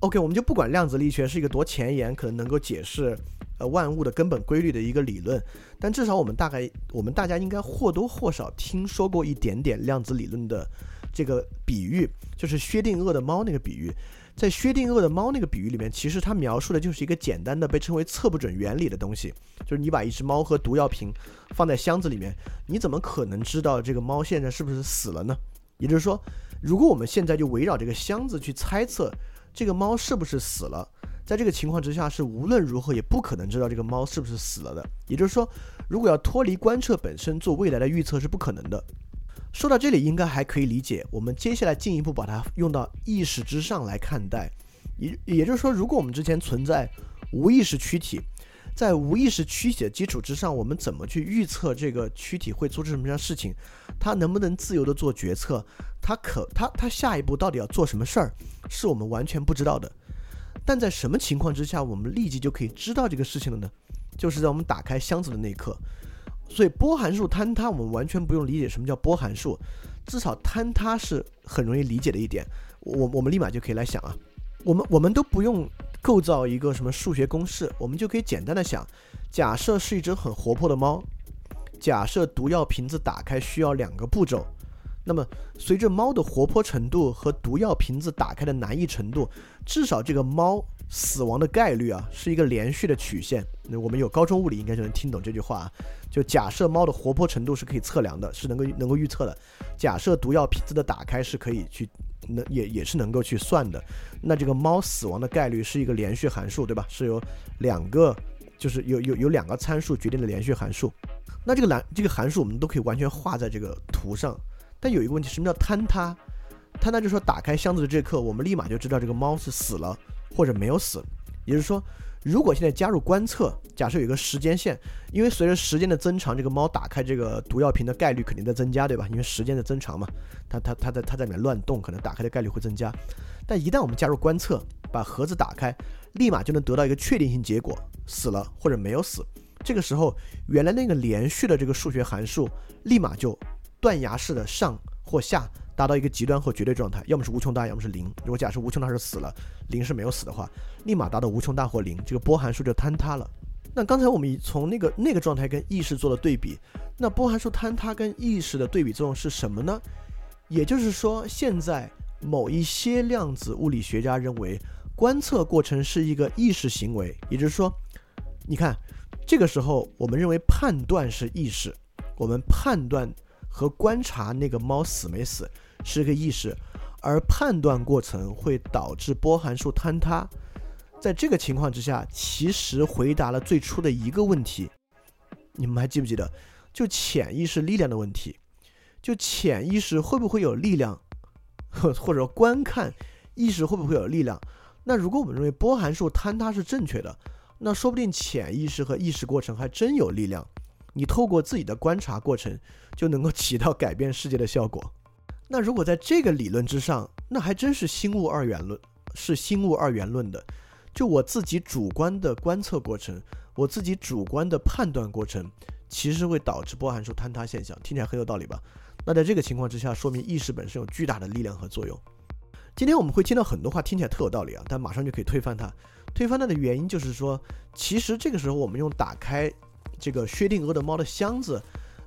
，OK，我们就不管量子力学是一个多前沿，可能能够解释呃万物的根本规律的一个理论，但至少我们大概我们大家应该或多或少听说过一点点量子理论的这个比喻，就是薛定谔的猫那个比喻。在薛定谔的猫那个比喻里面，其实它描述的就是一个简单的被称为测不准原理的东西，就是你把一只猫和毒药瓶放在箱子里面，你怎么可能知道这个猫现在是不是死了呢？也就是说，如果我们现在就围绕这个箱子去猜测这个猫是不是死了，在这个情况之下是无论如何也不可能知道这个猫是不是死了的。也就是说，如果要脱离观测本身做未来的预测是不可能的。说到这里，应该还可以理解。我们接下来进一步把它用到意识之上来看待，也也就是说，如果我们之前存在无意识躯体，在无意识躯体的基础之上，我们怎么去预测这个躯体会做出什么样的事情？它能不能自由的做决策？它可它它下一步到底要做什么事儿？是我们完全不知道的。但在什么情况之下，我们立即就可以知道这个事情了呢？就是在我们打开箱子的那一刻。所以波函数坍塌，我们完全不用理解什么叫波函数，至少坍塌是很容易理解的一点。我我们立马就可以来想啊，我们我们都不用构造一个什么数学公式，我们就可以简单的想，假设是一只很活泼的猫，假设毒药瓶子打开需要两个步骤，那么随着猫的活泼程度和毒药瓶子打开的难易程度，至少这个猫。死亡的概率啊，是一个连续的曲线。那我们有高中物理，应该就能听懂这句话。就假设猫的活泼程度是可以测量的，是能够能够预测的。假设毒药瓶子的打开是可以去，能也也是能够去算的。那这个猫死亡的概率是一个连续函数，对吧？是由两个，就是有有有两个参数决定的连续函数。那这个蓝这个函数我们都可以完全画在这个图上。但有一个问题，什么叫坍塌？坍塌就是说打开箱子的这一刻，我们立马就知道这个猫是死了。或者没有死，也就是说，如果现在加入观测，假设有一个时间线，因为随着时间的增长，这个猫打开这个毒药瓶的概率肯定在增加，对吧？因为时间的增长嘛，它它它在它在里面乱动，可能打开的概率会增加。但一旦我们加入观测，把盒子打开，立马就能得到一个确定性结果，死了或者没有死。这个时候，原来那个连续的这个数学函数，立马就断崖式的上或下。达到一个极端或绝对状态，要么是无穷大，要么是零。如果假设无穷大是死了，零是没有死的话，立马达到无穷大或零，这个波函数就坍塌了。那刚才我们从那个那个状态跟意识做了对比，那波函数坍塌跟意识的对比作用是什么呢？也就是说，现在某一些量子物理学家认为，观测过程是一个意识行为，也就是说，你看，这个时候我们认为判断是意识，我们判断和观察那个猫死没死。是个意识，而判断过程会导致波函数坍塌。在这个情况之下，其实回答了最初的一个问题，你们还记不记得？就潜意识力量的问题，就潜意识会不会有力量，或或者观看意识会不会有力量？那如果我们认为波函数坍塌是正确的，那说不定潜意识和意识过程还真有力量。你透过自己的观察过程，就能够起到改变世界的效果。那如果在这个理论之上，那还真是心物二元论，是心物二元论的。就我自己主观的观测过程，我自己主观的判断过程，其实会导致波函数坍塌现象，听起来很有道理吧？那在这个情况之下，说明意识本身有巨大的力量和作用。今天我们会听到很多话，听起来特有道理啊，但马上就可以推翻它。推翻它的原因就是说，其实这个时候我们用打开这个薛定谔的猫的箱子。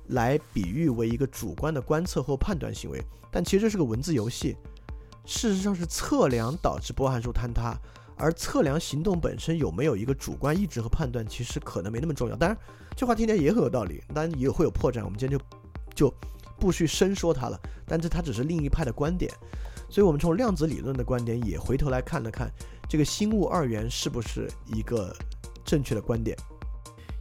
来比喻为一个主观的观测或判断行为，但其实这是个文字游戏。事实上是测量导致波函数坍塌，而测量行动本身有没有一个主观意志和判断，其实可能没那么重要。当然，这话听起来也很有道理，当然也会有破绽。我们今天就就不去深说它了。但这它只是另一派的观点，所以我们从量子理论的观点也回头来看了看，这个心物二元是不是一个正确的观点。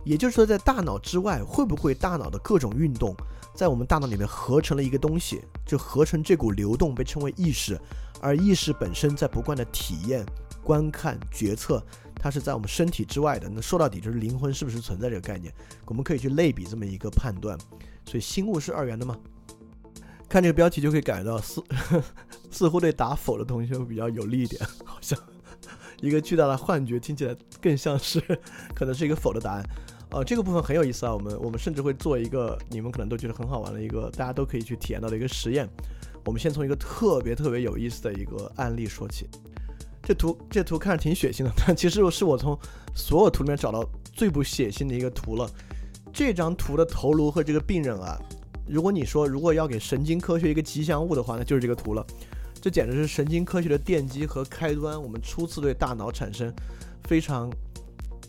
也就是说，在大脑之外，会不会大脑的各种运动，在我们大脑里面合成了一个东西，就合成这股流动，被称为意识。而意识本身在不断的体验、观看、决策，它是在我们身体之外的。那说到底就是灵魂是不是存在这个概念，我们可以去类比这么一个判断。所以心物是二元的吗？看这个标题就可以感觉到，似似乎对答否的同学会比较有利一点，好像 一个巨大的幻觉，听起来更像是可能是一个否的答案。呃，这个部分很有意思啊，我们我们甚至会做一个你们可能都觉得很好玩的一个，大家都可以去体验到的一个实验。我们先从一个特别特别有意思的一个案例说起。这图这图看着挺血腥的，但其实是我从所有图里面找到最不血腥的一个图了。这张图的头颅和这个病人啊，如果你说如果要给神经科学一个吉祥物的话，那就是这个图了。这简直是神经科学的奠基和开端，我们初次对大脑产生非常。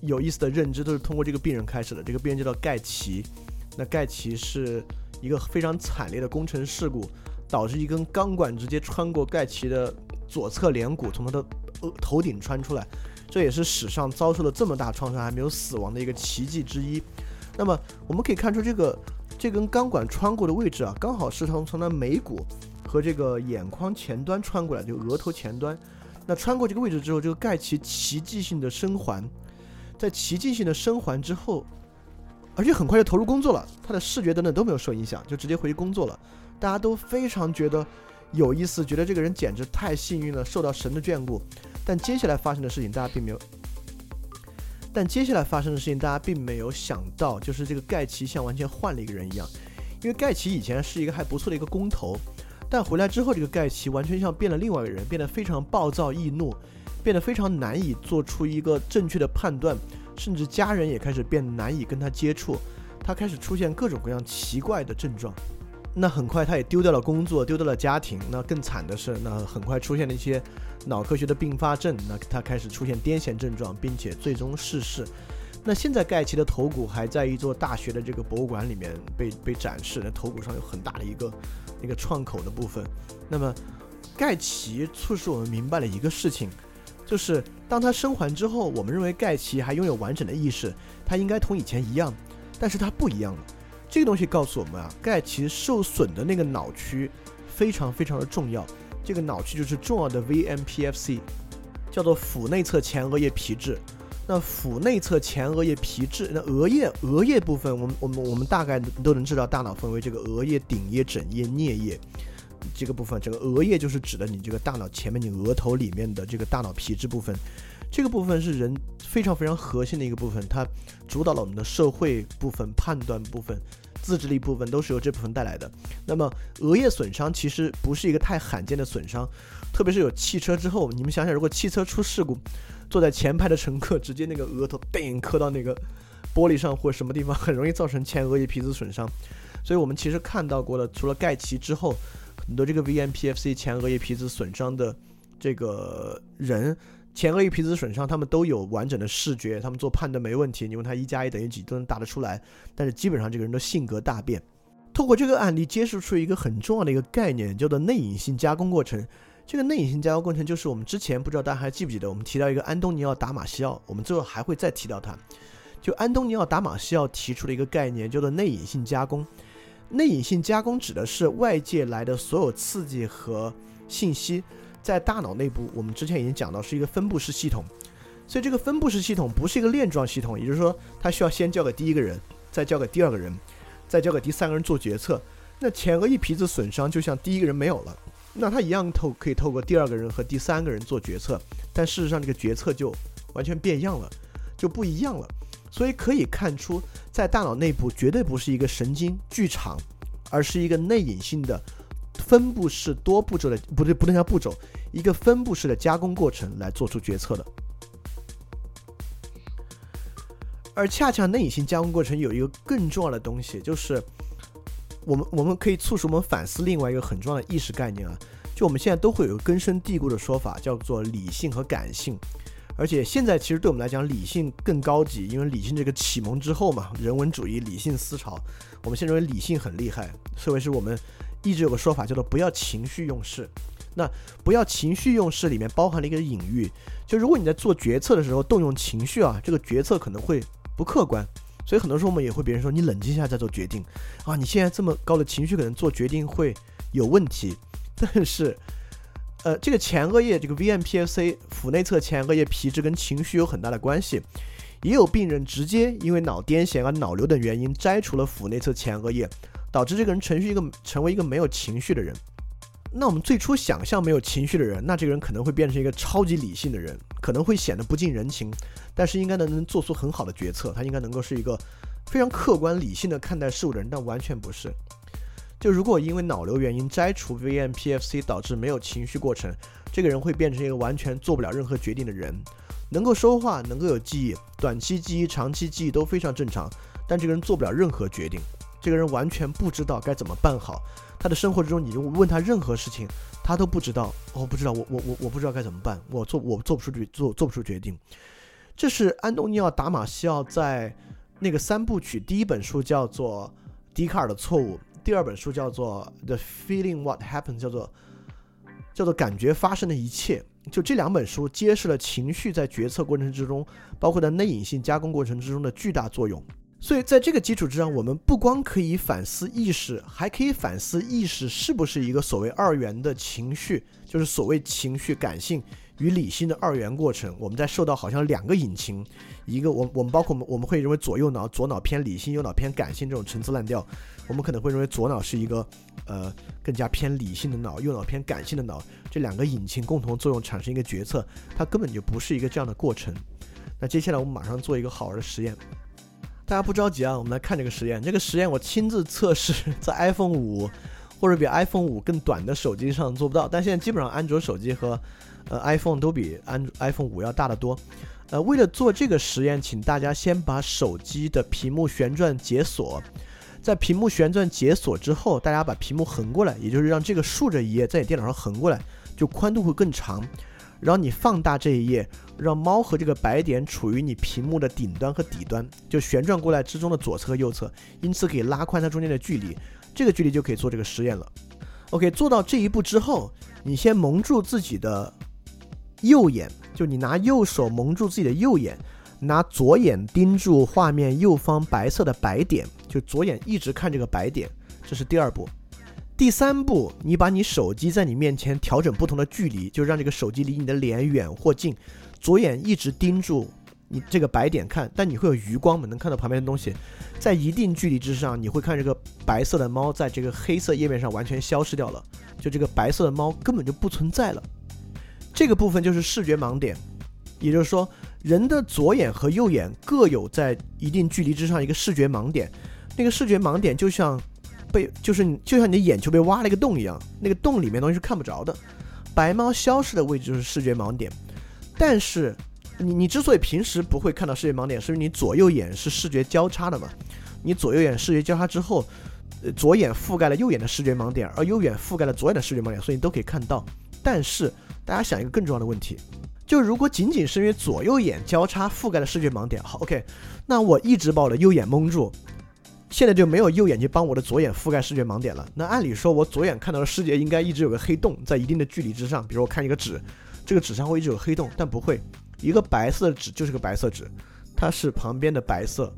有意思的认知都是通过这个病人开始的。这个病人叫做盖奇，那盖奇是一个非常惨烈的工程事故，导致一根钢管直接穿过盖奇的左侧脸骨，从他的额头顶穿出来，这也是史上遭受了这么大创伤还没有死亡的一个奇迹之一。那么我们可以看出，这个这根钢管穿过的位置啊，刚好是从从他眉骨和这个眼眶前端穿过来，就额头前端。那穿过这个位置之后，这个盖奇奇迹性的生还。在奇迹性的生还之后，而且很快就投入工作了，他的视觉等等都没有受影响，就直接回去工作了。大家都非常觉得有意思，觉得这个人简直太幸运了，受到神的眷顾。但接下来发生的事情，大家并没有。但接下来发生的事情，大家并没有想到，就是这个盖奇像完全换了一个人一样。因为盖奇以前是一个还不错的一个工头，但回来之后，这个盖奇完全像变了另外一个人，变得非常暴躁易怒。变得非常难以做出一个正确的判断，甚至家人也开始变难以跟他接触，他开始出现各种各样奇怪的症状。那很快他也丢掉了工作，丢掉了家庭。那更惨的是，那很快出现了一些脑科学的并发症。那他开始出现癫痫症状，并且最终逝世。那现在盖奇的头骨还在一座大学的这个博物馆里面被被展示，那头骨上有很大的一个那个创口的部分。那么盖奇促使我们明白了一个事情。就是当他生还之后，我们认为盖奇还拥有完整的意识，他应该同以前一样，但是他不一样了。这个东西告诉我们啊，盖奇受损的那个脑区非常非常的重要，这个脑区就是重要的 VMPFC，叫做腹内侧前额叶皮质。那腹内侧前额叶皮质，那额叶额叶部分，我们我们我们大概都能知道，大脑分为这个额叶、顶叶、枕叶、颞叶。这个部分，这个额叶就是指的你这个大脑前面你额头里面的这个大脑皮质部分。这个部分是人非常非常核心的一个部分，它主导了我们的社会部分、判断部分、自制力部分，都是由这部分带来的。那么额叶损伤其实不是一个太罕见的损伤，特别是有汽车之后，你们想想，如果汽车出事故。坐在前排的乘客直接那个额头叮磕到那个玻璃上或者什么地方，很容易造成前额叶皮质损伤。所以我们其实看到过了，除了盖奇之后，很多这个 VMPFC 前额叶皮质损伤的这个人，前额叶皮质损伤，他们都有完整的视觉，他们做判断没问题。你问他一加一等于几都能答得出来，但是基本上这个人的性格大变。透过这个案例揭示出一个很重要的一个概念，叫做内隐性加工过程。这个内隐性加工过程就是我们之前不知道大家还记不记得，我们提到一个安东尼奥达马西奥，我们最后还会再提到他。就安东尼奥达马西奥提出了一个概念，叫做内隐性加工。内隐性加工指的是外界来的所有刺激和信息，在大脑内部，我们之前已经讲到是一个分布式系统。所以这个分布式系统不是一个链状系统，也就是说，它需要先交给第一个人，再交给第二个人，再交给第三个人做决策。那前额叶皮质损伤就像第一个人没有了。那他一样透可以透过第二个人和第三个人做决策，但事实上这个决策就完全变样了，就不一样了。所以可以看出，在大脑内部绝对不是一个神经剧场，而是一个内隐性的分布式多步骤的不对不能叫步骤，一个分布式的加工过程来做出决策的。而恰恰内隐性加工过程有一个更重要的东西，就是。我们我们可以促使我们反思另外一个很重要的意识概念啊，就我们现在都会有个根深蒂固的说法，叫做理性和感性。而且现在其实对我们来讲，理性更高级，因为理性这个启蒙之后嘛，人文主义、理性思潮，我们现在认为理性很厉害。所以是我们一直有个说法叫做不要情绪用事。那不要情绪用事里面包含了一个隐喻，就如果你在做决策的时候动用情绪啊，这个决策可能会不客观。所以很多时候我们也会别人说你冷静一下再做决定啊，你现在这么高的情绪可能做决定会有问题。但是，呃，这个前额叶这个 VMPFC 腹内侧前额叶皮质跟情绪有很大的关系。也有病人直接因为脑癫痫啊、脑瘤等原因摘除了腹内侧前额叶，导致这个人成为一个成为一个没有情绪的人。那我们最初想象没有情绪的人，那这个人可能会变成一个超级理性的人，可能会显得不近人情，但是应该能能做出很好的决策，他应该能够是一个非常客观理性的看待事物的人，但完全不是。就如果因为脑瘤原因摘除 VMPFC 导致没有情绪过程，这个人会变成一个完全做不了任何决定的人，能够说话，能够有记忆，短期记忆、长期记忆都非常正常，但这个人做不了任何决定，这个人完全不知道该怎么办好。他的生活之中，你问他任何事情，他都不知道。我不知道，我我我我不知道该怎么办。我做我做不出决做做不出决定。这是安东尼奥达马西奥在那个三部曲第一本书叫做《笛卡尔的错误》，第二本书叫做《The Feeling What Happened》，叫做叫做感觉发生的一切。就这两本书揭示了情绪在决策过程之中，包括在内隐性加工过程之中的巨大作用。所以，在这个基础之上，我们不光可以反思意识，还可以反思意识是不是一个所谓二元的情绪，就是所谓情绪感性与理性的二元过程。我们在受到好像两个引擎，一个我我们包括我们我们会认为左右脑，左脑偏理性，右脑偏感性这种陈词滥调。我们可能会认为左脑是一个呃更加偏理性的脑，右脑偏感性的脑，这两个引擎共同作用产生一个决策，它根本就不是一个这样的过程。那接下来我们马上做一个好玩的实验。大家不着急啊，我们来看这个实验。这个实验我亲自测试，在 iPhone 五或者比 iPhone 五更短的手机上做不到，但现在基本上安卓手机和呃 iPhone 都比安 iPhone 五要大得多。呃，为了做这个实验，请大家先把手机的屏幕旋转解锁，在屏幕旋转解锁之后，大家把屏幕横过来，也就是让这个竖着一页在你电脑上横过来，就宽度会更长。然后你放大这一页，让猫和这个白点处于你屏幕的顶端和底端，就旋转过来之中的左侧和右侧，因此可以拉宽它中间的距离，这个距离就可以做这个实验了。OK，做到这一步之后，你先蒙住自己的右眼，就你拿右手蒙住自己的右眼，拿左眼盯住画面右方白色的白点，就左眼一直看这个白点，这是第二步。第三步，你把你手机在你面前调整不同的距离，就让这个手机离你的脸远或近。左眼一直盯住你这个白点看，但你会有余光嘛，能看到旁边的东西，在一定距离之上，你会看这个白色的猫在这个黑色页面上完全消失掉了，就这个白色的猫根本就不存在了。这个部分就是视觉盲点，也就是说，人的左眼和右眼各有在一定距离之上一个视觉盲点，那个视觉盲点就像被就是你就像你的眼球被挖了一个洞一样，那个洞里面东西是看不着的。白猫消失的位置就是视觉盲点，但是你你之所以平时不会看到视觉盲点，是因为你左右眼是视觉交叉的嘛？你左右眼视觉交叉之后，呃，左眼覆盖了右眼的视觉盲点，而右眼覆盖了左眼的视觉盲点，所以你都可以看到。但是大家想一个更重要的问题，就如果仅仅是因为左右眼交叉覆盖了视觉盲点，好，OK，那我一直把我的右眼蒙住。现在就没有右眼睛帮我的左眼覆盖视觉盲点了。那按理说，我左眼看到的世界应该一直有个黑洞在一定的距离之上。比如我看一个纸，这个纸上会一直有黑洞，但不会，一个白色的纸就是个白色纸，它是旁边的白色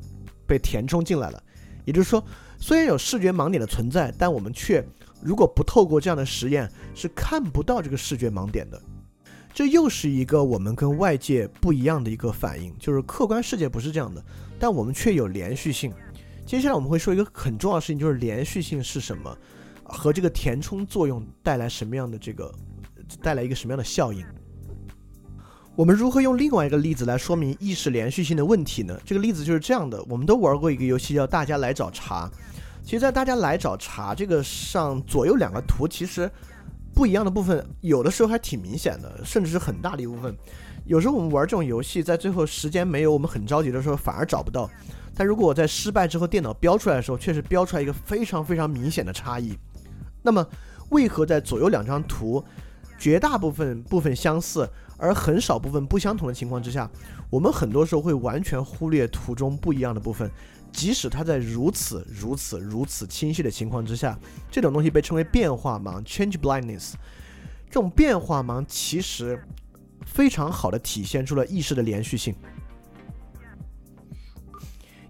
被填充进来了。也就是说，虽然有视觉盲点的存在，但我们却如果不透过这样的实验是看不到这个视觉盲点的。这又是一个我们跟外界不一样的一个反应，就是客观世界不是这样的，但我们却有连续性。接下来我们会说一个很重要的事情，就是连续性是什么，和这个填充作用带来什么样的这个，带来一个什么样的效应。我们如何用另外一个例子来说明意识连续性的问题呢？这个例子就是这样的：我们都玩过一个游戏叫“大家来找茬”。其实，在“大家来找茬”这个上，左右两个图其实不一样的部分，有的时候还挺明显的，甚至是很大的一部分。有时候我们玩这种游戏，在最后时间没有我们很着急的时候，反而找不到。但如果我在失败之后，电脑标出来的时候，确实标出来一个非常非常明显的差异。那么，为何在左右两张图绝大部分部分相似，而很少部分不相同的情况之下，我们很多时候会完全忽略图中不一样的部分，即使它在如此如此如此清晰的情况之下，这种东西被称为变化盲 （change blindness）。这种变化盲其实非常好的体现出了意识的连续性。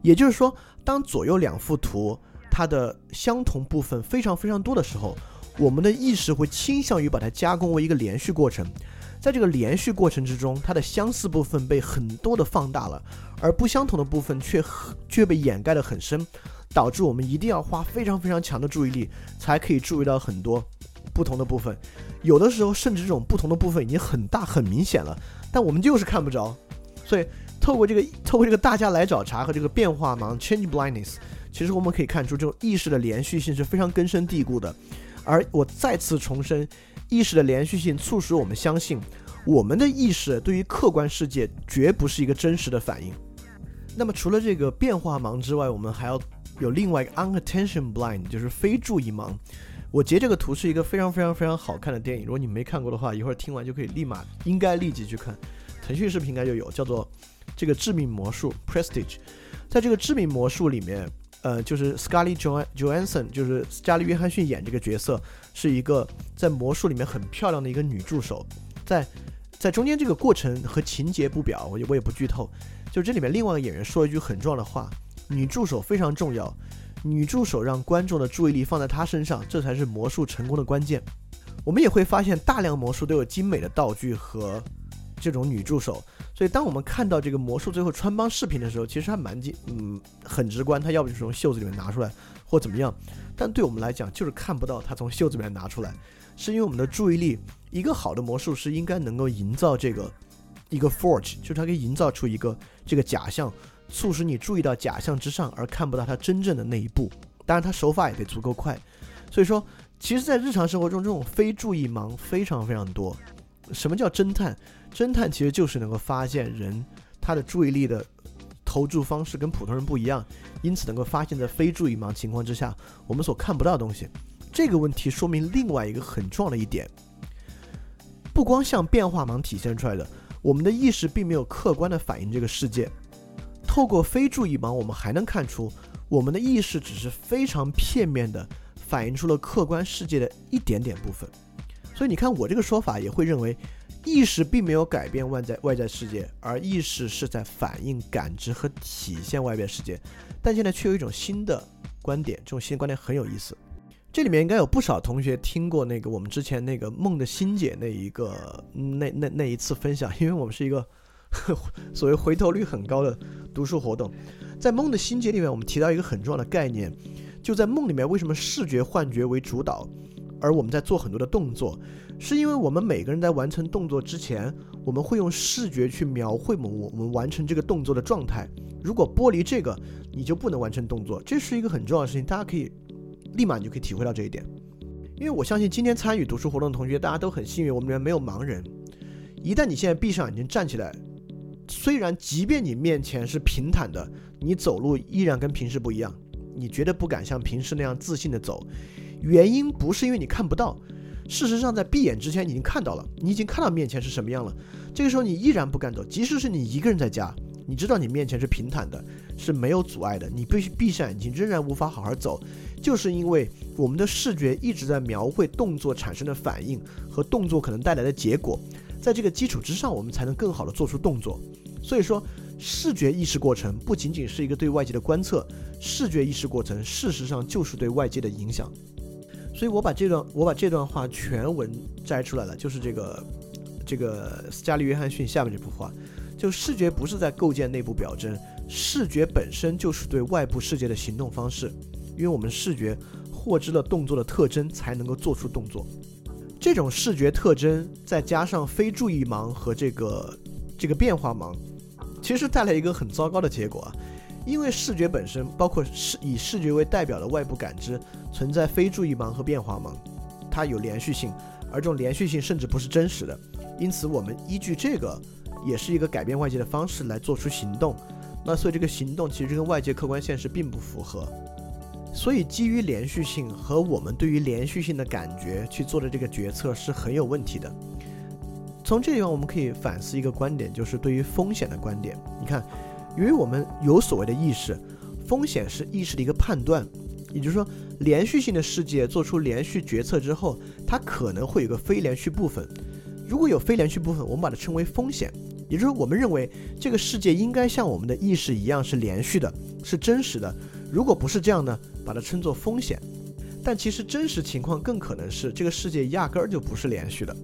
也就是说，当左右两幅图它的相同部分非常非常多的时候，我们的意识会倾向于把它加工为一个连续过程。在这个连续过程之中，它的相似部分被很多的放大了，而不相同的部分却却被掩盖得很深，导致我们一定要花非常非常强的注意力才可以注意到很多不同的部分。有的时候，甚至这种不同的部分已经很大很明显了，但我们就是看不着，所以。透过这个，透过这个大家来找茬和这个变化盲 （change blindness），其实我们可以看出，这种意识的连续性是非常根深蒂固的。而我再次重申，意识的连续性促使我们相信，我们的意识对于客观世界绝不是一个真实的反应。那么，除了这个变化盲之外，我们还要有另外一个 unattention blind，就是非注意盲。我截这个图是一个非常非常非常好看的电影，如果你没看过的话，一会儿听完就可以立马应该立即去看。腾讯视频应该就有，叫做。这个致命魔术 Prestige，在这个致命魔术里面，呃，就是 Scarlett Johansson，就是斯嘉丽约翰逊演这个角色，是一个在魔术里面很漂亮的一个女助手。在在中间这个过程和情节不表，我我也不剧透。就这里面另外一个演员说一句很重要的话：女助手非常重要，女助手让观众的注意力放在她身上，这才是魔术成功的关键。我们也会发现，大量魔术都有精美的道具和这种女助手。所以，当我们看到这个魔术最后穿帮视频的时候，其实还蛮近，嗯，很直观。他要不就是从袖子里面拿出来，或怎么样。但对我们来讲，就是看不到他从袖子里面拿出来，是因为我们的注意力。一个好的魔术师应该能够营造这个一个 forge，就是他可以营造出一个这个假象，促使你注意到假象之上，而看不到他真正的那一步。当然，他手法也得足够快。所以说，其实，在日常生活中，这种非注意盲非常非常多。什么叫侦探？侦探其实就是能够发现人他的注意力的投注方式跟普通人不一样，因此能够发现，在非注意盲情况之下，我们所看不到的东西。这个问题说明另外一个很重要的一点：不光像变化盲体现出来的，我们的意识并没有客观的反映这个世界。透过非注意盲，我们还能看出，我们的意识只是非常片面的反映出了客观世界的一点点部分。所以你看，我这个说法也会认为，意识并没有改变外在外在世界，而意识是在反映、感知和体现外边世界。但现在却有一种新的观点，这种新的观点很有意思。这里面应该有不少同学听过那个我们之前那个梦的心姐那一个那那那一次分享，因为我们是一个 所谓回头率很高的读书活动。在梦的心结里面，我们提到一个很重要的概念，就在梦里面，为什么视觉幻觉为主导，而我们在做很多的动作，是因为我们每个人在完成动作之前，我们会用视觉去描绘我我们完成这个动作的状态。如果剥离这个，你就不能完成动作，这是一个很重要的事情，大家可以立马你就可以体会到这一点。因为我相信今天参与读书活动的同学，大家都很幸运，我们里面没有盲人。一旦你现在闭上眼睛站起来，虽然即便你面前是平坦的，你走路依然跟平时不一样，你绝对不敢像平时那样自信的走。原因不是因为你看不到，事实上在闭眼之前你已经看到了，你已经看到面前是什么样了。这个时候你依然不敢走，即使是你一个人在家。你知道你面前是平坦的，是没有阻碍的，你必须闭上眼睛，仍然无法好好走，就是因为我们的视觉一直在描绘动作产生的反应和动作可能带来的结果，在这个基础之上，我们才能更好的做出动作。所以说，视觉意识过程不仅仅是一个对外界的观测，视觉意识过程事实上就是对外界的影响。所以我把这段我把这段话全文摘出来了，就是这个这个斯嘉丽约翰逊下面这幅画。就视觉不是在构建内部表征，视觉本身就是对外部世界的行动方式，因为我们视觉获知了动作的特征，才能够做出动作。这种视觉特征再加上非注意盲和这个这个变化盲，其实带来一个很糟糕的结果啊，因为视觉本身包括视以视觉为代表的外部感知存在非注意盲和变化盲，它有连续性，而这种连续性甚至不是真实的，因此我们依据这个。也是一个改变外界的方式来做出行动，那所以这个行动其实跟外界客观现实并不符合，所以基于连续性和我们对于连续性的感觉去做的这个决策是很有问题的。从这地方我们可以反思一个观点，就是对于风险的观点。你看，由于我们有所谓的意识，风险是意识的一个判断，也就是说，连续性的世界做出连续决策之后，它可能会有个非连续部分。如果有非连续部分，我们把它称为风险。也就是我们认为这个世界应该像我们的意识一样是连续的，是真实的。如果不是这样呢，把它称作风险。但其实真实情况更可能是这个世界压根儿就不是连续的，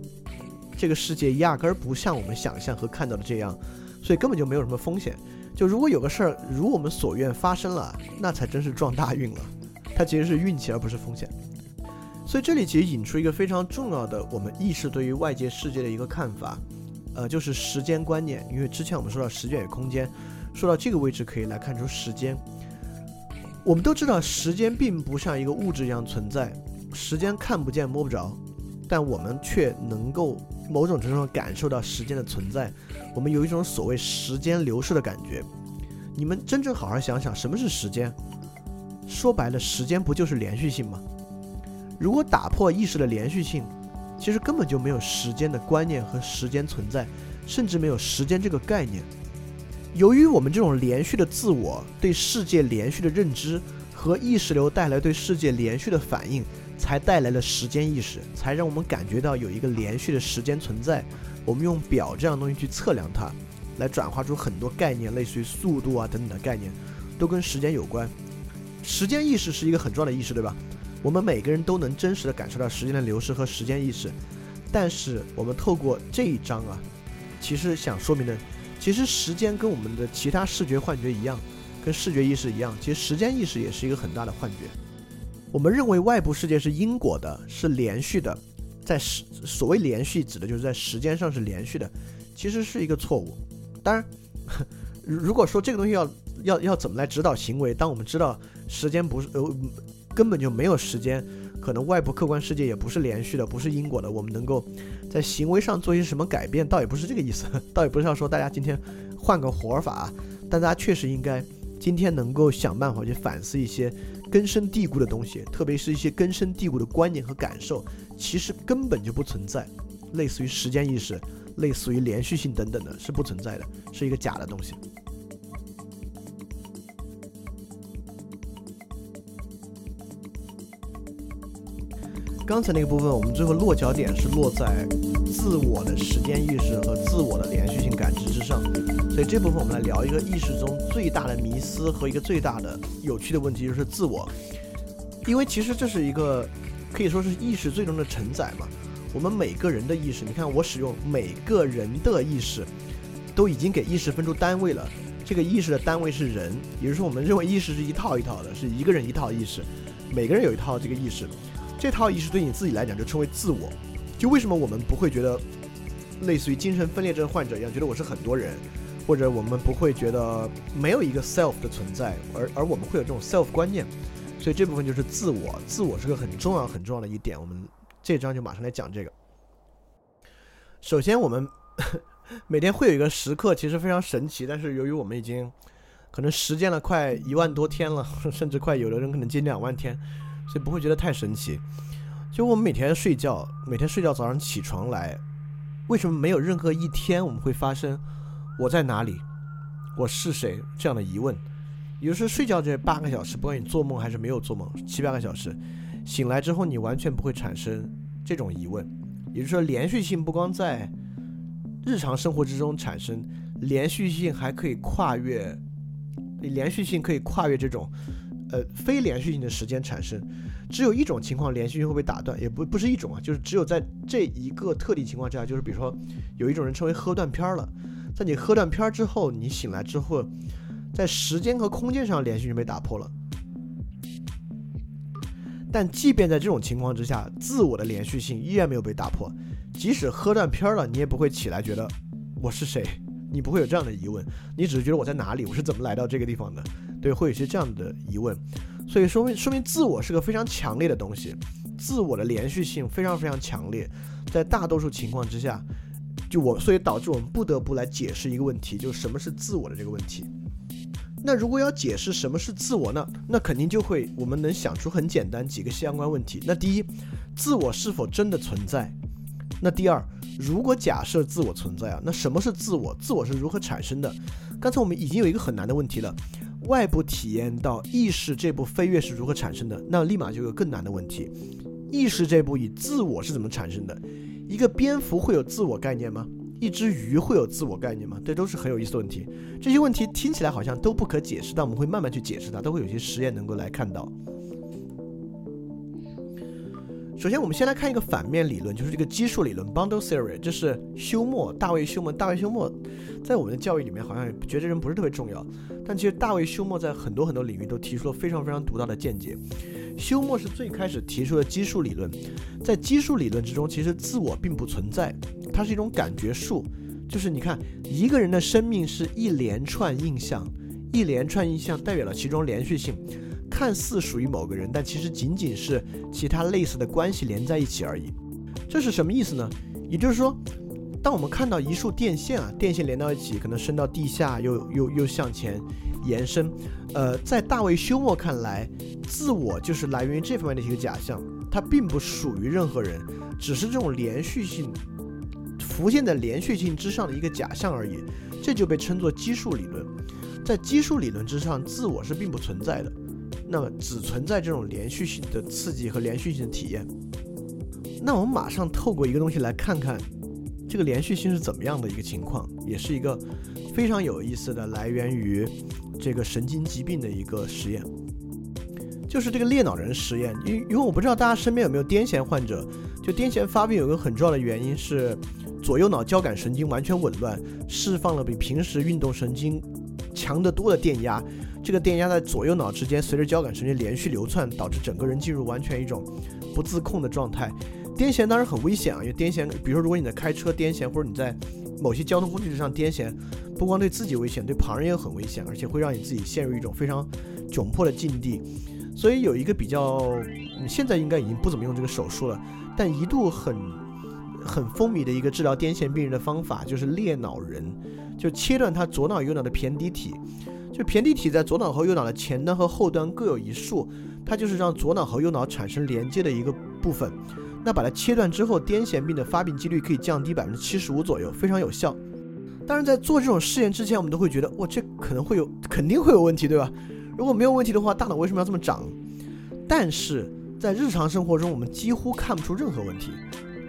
这个世界压根儿不像我们想象和看到的这样，所以根本就没有什么风险。就如果有个事儿如我们所愿发生了，那才真是撞大运了。它其实是运气而不是风险。所以这里其实引出一个非常重要的我们意识对于外界世界的一个看法。呃，就是时间观念，因为之前我们说到时间与空间，说到这个位置可以来看出时间。我们都知道，时间并不像一个物质一样存在，时间看不见摸不着，但我们却能够某种程度上感受到时间的存在。我们有一种所谓时间流逝的感觉。你们真正好好想想，什么是时间？说白了，时间不就是连续性吗？如果打破意识的连续性，其实根本就没有时间的观念和时间存在，甚至没有时间这个概念。由于我们这种连续的自我对世界连续的认知和意识流带来对世界连续的反应，才带来了时间意识，才让我们感觉到有一个连续的时间存在。我们用表这样东西去测量它，来转化出很多概念，类似于速度啊等等的概念，都跟时间有关。时间意识是一个很重要的意识，对吧？我们每个人都能真实的感受到时间的流逝和时间意识，但是我们透过这一章啊，其实想说明的，其实时间跟我们的其他视觉幻觉一样，跟视觉意识一样，其实时间意识也是一个很大的幻觉。我们认为外部世界是因果的，是连续的，在时所谓连续指的就是在时间上是连续的，其实是一个错误。当然，如果说这个东西要要要怎么来指导行为，当我们知道时间不是呃。根本就没有时间，可能外部客观世界也不是连续的，不是因果的。我们能够在行为上做一些什么改变，倒也不是这个意思，倒也不是要说大家今天换个活法，但大家确实应该今天能够想办法去反思一些根深蒂固的东西，特别是一些根深蒂固的观念和感受，其实根本就不存在，类似于时间意识，类似于连续性等等的，是不存在的，是一个假的东西。刚才那个部分，我们最后落脚点是落在自我的时间意识和自我的连续性感知之上，所以这部分我们来聊一个意识中最大的迷思和一个最大的有趣的问题，就是自我。因为其实这是一个可以说是意识最终的承载嘛。我们每个人的意识，你看我使用每个人的意识，都已经给意识分出单位了。这个意识的单位是人，也就是说，我们认为意识是一套一套的，是一个人一套意识，每个人有一套这个意识，这套意识对你自己来讲就称为自我。就为什么我们不会觉得类似于精神分裂症患者一样，觉得我是很多人，或者我们不会觉得没有一个 self 的存在，而而我们会有这种 self 观念。所以这部分就是自我，自我是个很重要很重要的一点。我们这章就马上来讲这个。首先，我们。每天会有一个时刻，其实非常神奇，但是由于我们已经可能实践了快一万多天了，甚至快有的人可能近两万天，所以不会觉得太神奇。就我们每天睡觉，每天睡觉早上起床来，为什么没有任何一天我们会发生我在哪里，我是谁这样的疑问？也就是睡觉这八个小时，不管你做梦还是没有做梦，七八个小时，醒来之后你完全不会产生这种疑问。也就是说，连续性不光在。日常生活之中产生连续性，还可以跨越连续性，可以跨越这种呃非连续性的时间产生。只有一种情况连续性会被打断，也不不是一种啊，就是只有在这一个特定情况之下，就是比如说有一种人称为喝断片儿了，在你喝断片儿之后，你醒来之后，在时间和空间上连续性被打破了。但即便在这种情况之下，自我的连续性依然没有被打破。即使喝断片了，你也不会起来觉得我是谁，你不会有这样的疑问，你只是觉得我在哪里，我是怎么来到这个地方的，对，会有一些这样的疑问，所以说明说明自我是个非常强烈的东西，自我的连续性非常非常强烈，在大多数情况之下，就我所以导致我们不得不来解释一个问题，就是什么是自我的这个问题。那如果要解释什么是自我呢？那肯定就会我们能想出很简单几个相关问题。那第一，自我是否真的存在？那第二，如果假设自我存在啊，那什么是自我？自我是如何产生的？刚才我们已经有一个很难的问题了，外部体验到意识这部飞跃是如何产生的？那立马就有更难的问题，意识这部以自我是怎么产生的？一个蝙蝠会有自我概念吗？一只鱼会有自我概念吗？这都是很有意思的问题。这些问题听起来好像都不可解释，但我们会慢慢去解释它，都会有些实验能够来看到。首先，我们先来看一个反面理论，就是这个基数理论 （bundle theory）。这是休谟，大卫休谟。大卫休谟在我们的教育里面好像觉得这人不是特别重要，但其实大卫休谟在很多很多领域都提出了非常非常独到的见解。休谟是最开始提出的基数理论，在基数理论之中，其实自我并不存在，它是一种感觉数，就是你看一个人的生命是一连串印象，一连串印象代表了其中连续性。看似属于某个人，但其实仅仅是其他类似的关系连在一起而已。这是什么意思呢？也就是说，当我们看到一束电线啊，电线连到一起，可能伸到地下，又又又向前延伸。呃，在大卫休谟看来，自我就是来源于这方面的一个假象，它并不属于任何人，只是这种连续性浮现在连续性之上的一个假象而已。这就被称作基数理论。在基数理论之上，自我是并不存在的。那么只存在这种连续性的刺激和连续性的体验。那我们马上透过一个东西来看看这个连续性是怎么样的一个情况，也是一个非常有意思的来源于这个神经疾病的一个实验，就是这个裂脑人实验。因因为我不知道大家身边有没有癫痫患者，就癫痫发病有个很重要的原因是左右脑交感神经完全紊乱，释放了比平时运动神经强得多的电压。这个电压在左右脑之间随着交感神经连续流窜，导致整个人进入完全一种不自控的状态。癫痫当然很危险啊，因为癫痫，比如说如果你在开车癫痫，或者你在某些交通工具上癫痫，不光对自己危险，对旁人也很危险，而且会让你自己陷入一种非常窘迫的境地。所以有一个比较，现在应该已经不怎么用这个手术了，但一度很很风靡的一个治疗癫痫病人的方法就是裂脑人，就切断他左脑右脑的胼胝体。就胼胝体在左脑和右脑的前端和后端各有一束，它就是让左脑和右脑产生连接的一个部分。那把它切断之后，癫痫病的发病几率可以降低百分之七十五左右，非常有效。当然，在做这种试验之前，我们都会觉得，哇，这可能会有，肯定会有问题，对吧？如果没有问题的话，大脑为什么要这么长？但是在日常生活中，我们几乎看不出任何问题。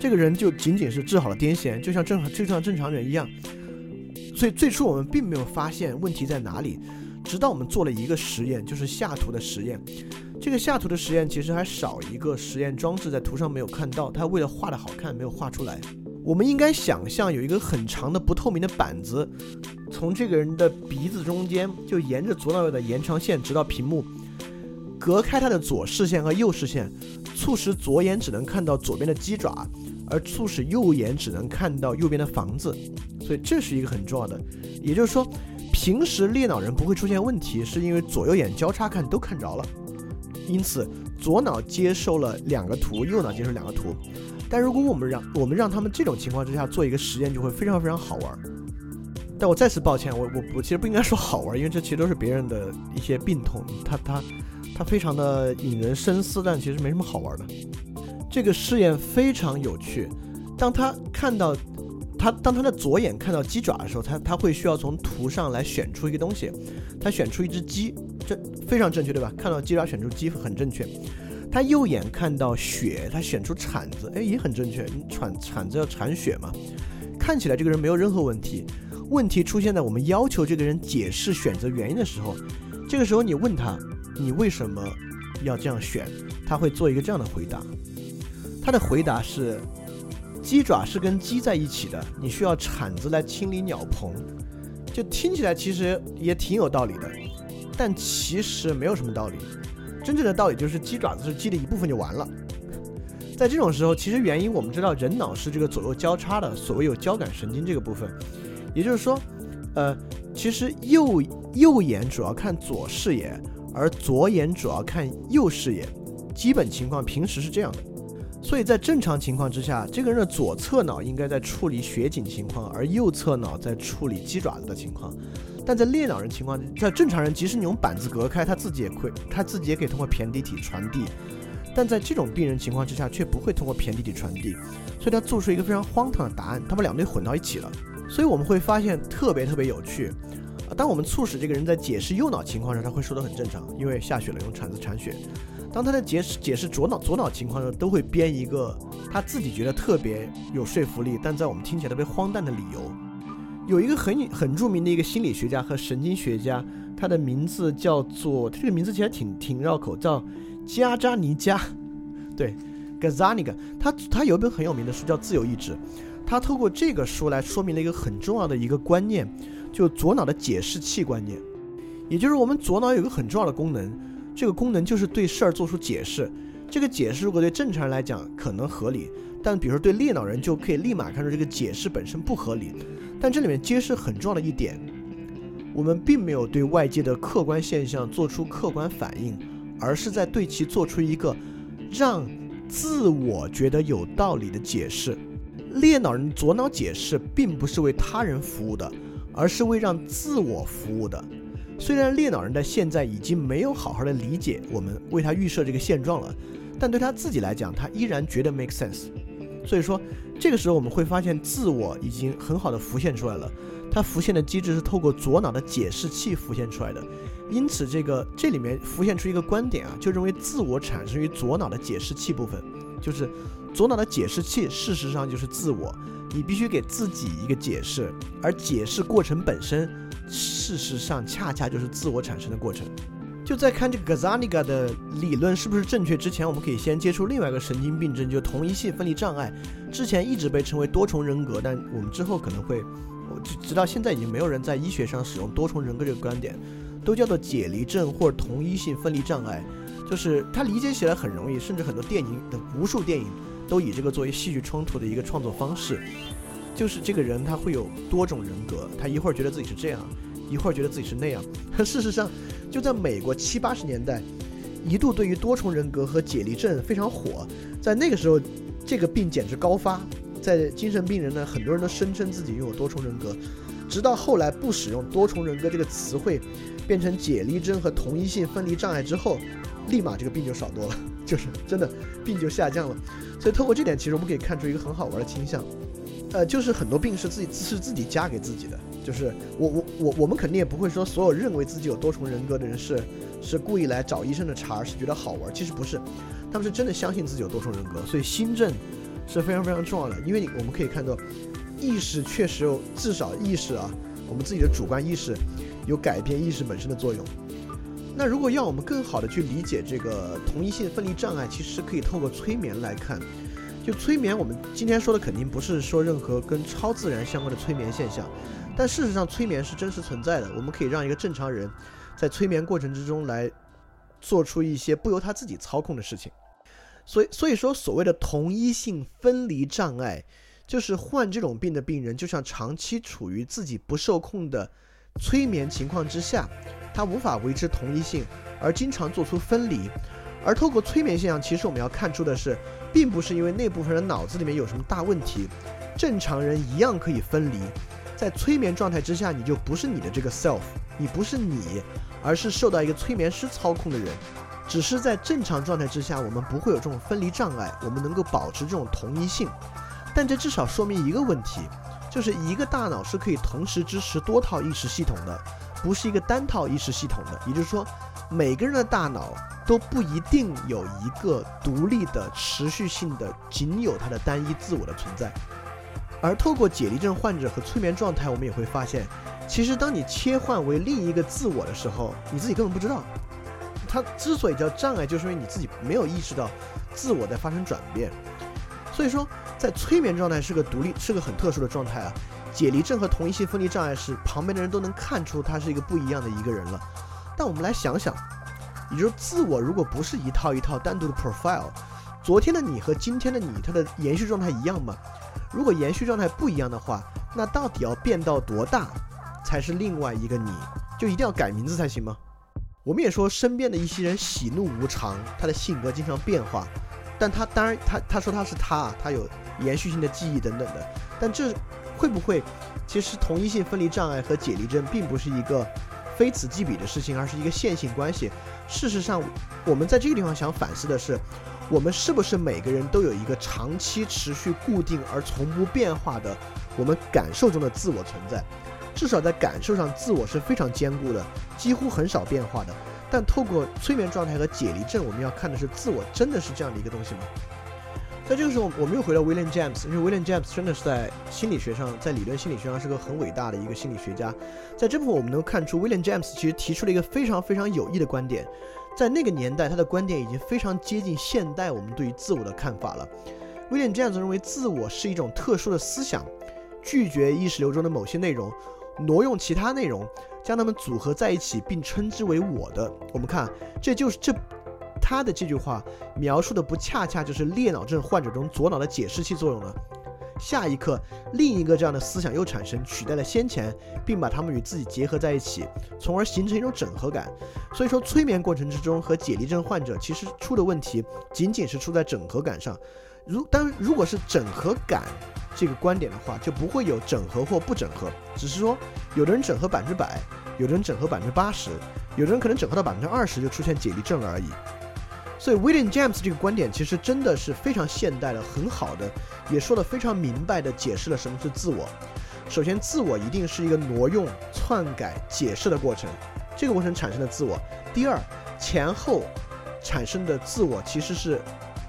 这个人就仅仅是治好了癫痫，就像正常就像正常人一样。所以最初我们并没有发现问题在哪里，直到我们做了一个实验，就是下图的实验。这个下图的实验其实还少一个实验装置，在图上没有看到。它为了画的好看，没有画出来。我们应该想象有一个很长的不透明的板子，从这个人的鼻子中间就沿着左脑的延长线直到屏幕，隔开他的左视线和右视线，促使左眼只能看到左边的鸡爪，而促使右眼只能看到右边的房子。所以这是一个很重要的，也就是说，平时裂脑人不会出现问题，是因为左右眼交叉看都看着了，因此左脑接受了两个图，右脑接受两个图。但如果我们让我们让他们这种情况之下做一个实验，就会非常非常好玩。但我再次抱歉，我我我其实不应该说好玩，因为这其实都是别人的一些病痛，他他他非常的引人深思，但其实没什么好玩的。这个试验非常有趣，当他看到他当他的左眼看到鸡爪的时候，他他会需要从图上来选出一个东西，他选出一只鸡，这非常正确，对吧？看到鸡爪选出鸡很正确。他右眼看到血，他选出铲子，哎，也很正确。铲铲子要铲血嘛？看起来这个人没有任何问题。问题出现在我们要求这个人解释选择原因的时候。这个时候你问他，你为什么要这样选？他会做一个这样的回答。他的回答是：鸡爪是跟鸡在一起的，你需要铲子来清理鸟棚。就听起来其实也挺有道理的，但其实没有什么道理。真正的道理就是鸡爪子是鸡的一部分就完了。在这种时候，其实原因我们知道，人脑是这个左右交叉的，所谓有交感神经这个部分，也就是说，呃，其实右右眼主要看左视野，而左眼主要看右视野。基本情况平时是这样的，所以在正常情况之下，这个人的左侧脑应该在处理血景情况，而右侧脑在处理鸡爪子的情况。但在裂脑人情况，在正常人，即使你用板子隔开，他自己也会，他自己也可以通过胼胝体传递。但在这种病人情况之下，却不会通过胼胝体传递，所以他做出一个非常荒唐的答案，他把两堆混到一起了。所以我们会发现特别特别有趣。当我们促使这个人在解释右脑情况时，他会说的很正常，因为下雪了，用铲子铲雪。当他在解释解释左脑左脑情况的时候，都会编一个他自己觉得特别有说服力，但在我们听起来特别荒诞的理由。有一个很很著名的一个心理学家和神经学家，他的名字叫做，这个名字其实挺挺绕口，叫加扎尼加，对 g a z a n i g 他他有一本很有名的书叫《自由意志》，他透过这个书来说明了一个很重要的一个观念，就左脑的解释器观念，也就是我们左脑有一个很重要的功能，这个功能就是对事儿做出解释，这个解释如果对正常人来讲可能合理，但比如说对裂脑人就可以立马看出这个解释本身不合理。但这里面揭示很重要的一点，我们并没有对外界的客观现象做出客观反应，而是在对其做出一个让自我觉得有道理的解释。裂脑人左脑解释并不是为他人服务的，而是为让自我服务的。虽然列脑人在现在已经没有好好的理解我们为他预设这个现状了，但对他自己来讲，他依然觉得 make sense。所以说。这个时候我们会发现，自我已经很好的浮现出来了。它浮现的机制是透过左脑的解释器浮现出来的。因此，这个这里面浮现出一个观点啊，就认为自我产生于左脑的解释器部分，就是左脑的解释器，事实上就是自我。你必须给自己一个解释，而解释过程本身，事实上恰恰就是自我产生的过程。就在看这个 Gazzaniga 的理论是不是正确之前，我们可以先接触另外一个神经病症，就同一性分离障碍。之前一直被称为多重人格，但我们之后可能会，直直到现在已经没有人在医学上使用多重人格这个观点，都叫做解离症或者同一性分离障碍。就是它理解起来很容易，甚至很多电影的无数电影都以这个作为戏剧冲突的一个创作方式。就是这个人他会有多种人格，他一会儿觉得自己是这样，一会儿觉得自己是那样。事实上。就在美国七八十年代，一度对于多重人格和解离症非常火。在那个时候，这个病简直高发。在精神病人呢，很多人都声称自己拥有多重人格。直到后来不使用多重人格这个词汇，变成解离症和同一性分离障碍之后，立马这个病就少多了，就是真的病就下降了。所以透过这点，其实我们可以看出一个很好玩的倾向。呃，就是很多病是自己是自己加给自己的。就是我我我我们肯定也不会说所有认为自己有多重人格的人是是故意来找医生的茬儿，是觉得好玩。其实不是，他们是真的相信自己有多重人格。所以心症是非常非常重要的，因为我们可以看到，意识确实有至少意识啊，我们自己的主观意识有改变意识本身的作用。那如果要我们更好的去理解这个同一性分离障碍，其实可以透过催眠来看。就催眠，我们今天说的肯定不是说任何跟超自然相关的催眠现象，但事实上催眠是真实存在的。我们可以让一个正常人在催眠过程之中来做出一些不由他自己操控的事情。所以，所以说所谓的同一性分离障碍，就是患这种病的病人，就像长期处于自己不受控的催眠情况之下，他无法维持同一性，而经常做出分离。而透过催眠现象，其实我们要看出的是，并不是因为那部分人脑子里面有什么大问题，正常人一样可以分离。在催眠状态之下，你就不是你的这个 self，你不是你，而是受到一个催眠师操控的人。只是在正常状态之下，我们不会有这种分离障碍，我们能够保持这种同一性。但这至少说明一个问题，就是一个大脑是可以同时支持多套意识系统的，不是一个单套意识系统的。也就是说，每个人的大脑都不一定有一个独立的、持续性的、仅有它的单一自我的存在。而透过解离症患者和催眠状态，我们也会发现，其实当你切换为另一个自我的时候，你自己根本不知道。它之所以叫障碍，就是因为你自己没有意识到自我在发生转变。所以说，在催眠状态是个独立，是个很特殊的状态啊。解离症和同一性分离障碍是旁边的人都能看出他是一个不一样的一个人了。但我们来想想，也就是自我如果不是一套一套单独的 profile，昨天的你和今天的你，它的延续状态一样吗？如果延续状态不一样的话，那到底要变到多大才是另外一个你？就一定要改名字才行吗？我们也说身边的一些人喜怒无常，他的性格经常变化，但他当然他他说他是他，他有延续性的记忆等等的，但这会不会其实同一性分离障碍和解离症并不是一个非此即彼的事情，而是一个线性关系？事实上，我们在这个地方想反思的是，我们是不是每个人都有一个长期持续固定而从不变化的我们感受中的自我存在？至少在感受上，自我是非常坚固的，几乎很少变化的。但透过催眠状态和解离症，我们要看的是自我真的是这样的一个东西吗？在这个时候，我们又回到 William James，因为 William James 真的是在心理学上，在理论心理学上是个很伟大的一个心理学家。在这部分，我们能看出 William James 其实提出了一个非常非常有益的观点。在那个年代，他的观点已经非常接近现代我们对于自我的看法了。William James 认为，自我是一种特殊的思想，拒绝意识流中的某些内容。挪用其他内容，将它们组合在一起，并称之为我的。我们看，这就是这他的这句话描述的，不恰恰就是裂脑症患者中左脑的解释器作用呢？下一刻，另一个这样的思想又产生，取代了先前，并把他们与自己结合在一起，从而形成一种整合感。所以说，催眠过程之中和解离症患者其实出的问题，仅仅是出在整合感上。如当如果是整合感这个观点的话，就不会有整合或不整合，只是说有的人整合百分之百，有的人整合百分之八十，有的人可能整合到百分之二十就出现解离症而已。所以 William James 这个观点其实真的是非常现代的，很好的，也说的非常明白的解释了什么是自我。首先，自我一定是一个挪用、篡改、解释的过程，这个过程产生的自我。第二，前后产生的自我其实是